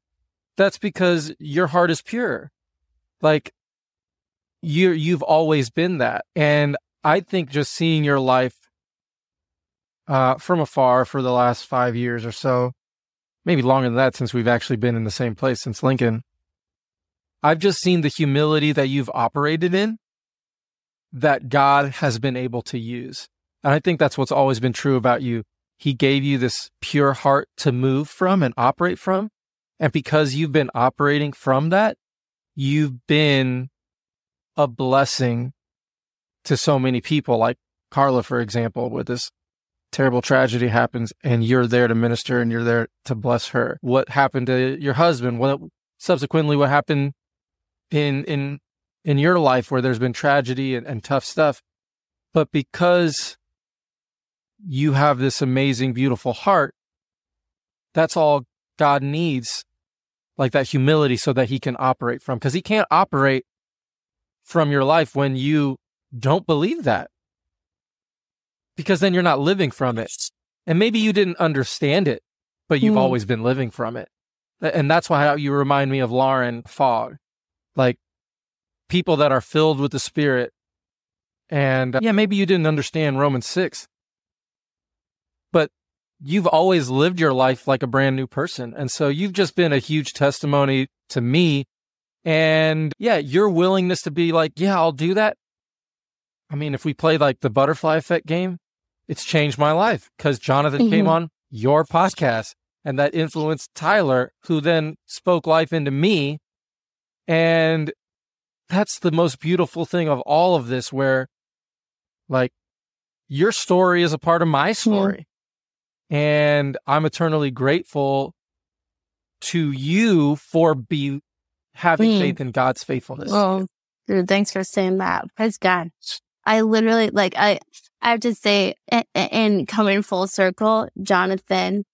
That's because your heart is pure. Like you you've always been that. And I think just seeing your life uh, from afar for the last five years or so, maybe longer than that since we've actually been in the same place since Lincoln. I've just seen the humility that you've operated in that God has been able to use. And I think that's what's always been true about you. He gave you this pure heart to move from and operate from. And because you've been operating from that, you've been a blessing to so many people, like Carla, for example, with this terrible tragedy happens and you're there to minister and you're there to bless her. What happened to your husband? What subsequently what happened in in in your life where there's been tragedy and, and tough stuff. But because you have this amazing, beautiful heart, that's all God needs, like that humility so that he can operate from. Because he can't operate from your life when you don't believe that. Because then you're not living from it. And maybe you didn't understand it, but you've mm. always been living from it. And that's why you remind me of Lauren Fogg. Like people that are filled with the Spirit. And uh, yeah, maybe you didn't understand Romans 6, but you've always lived your life like a brand new person. And so you've just been a huge testimony to me and yeah, your willingness to be like, yeah, I'll do that. I mean, if we play like the butterfly effect game, it's changed my life because Jonathan mm-hmm. came on your podcast and that influenced Tyler, who then spoke life into me. And that's the most beautiful thing of all of this, where Like your story is a part of my story. And I'm eternally grateful to you for be having mm. faith in God's faithfulness. Oh, dude, thanks for saying that. Praise God. I literally like I I have to say in coming full circle, Jonathan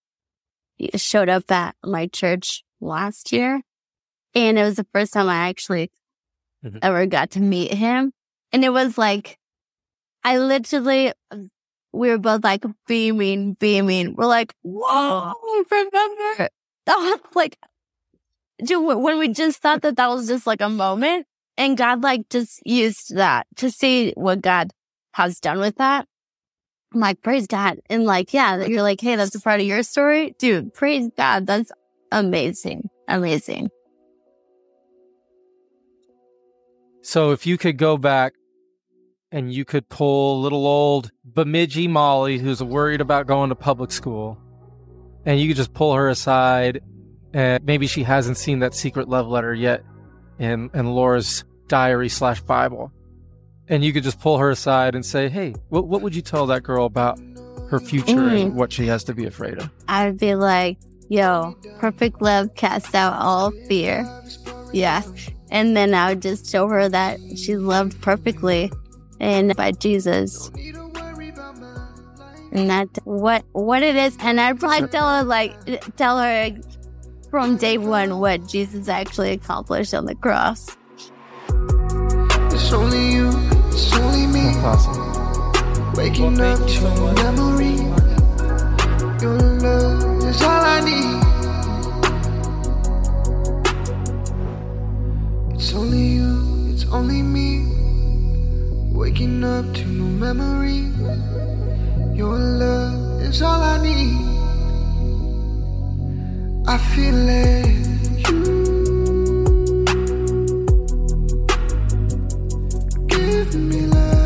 showed up at my church last year and it was the first time I actually mm-hmm. ever got to meet him. And it was like, I literally, we were both like beaming, beaming. We're like, whoa, remember? That was like, dude, when we just thought that that was just like a moment and God like just used that to see what God has done with that. I'm like, praise God. And like, yeah, you're like, hey, that's a part of your story. Dude, praise God. That's amazing. Amazing. So if you could go back and you could pull little old Bemidji Molly, who's worried about going to public school, and you could just pull her aside, and maybe she hasn't seen that secret love letter yet in, in Laura's diary slash Bible, and you could just pull her aside and say, "Hey, what what would you tell that girl about her future mm. and what she has to be afraid of?" I'd be like, "Yo, perfect love casts out all fear." Yeah, and then I would just show her that she's loved perfectly and by Jesus. And that what what it is. And I'd probably tell her like tell her from day one what Jesus actually accomplished on the cross. It's only you, it's only me. Awesome. Waking well, up to memory. Your love is all I need. It's only you, it's only me. Waking up to no memory. Your love is all I need. I feel it. You give me love.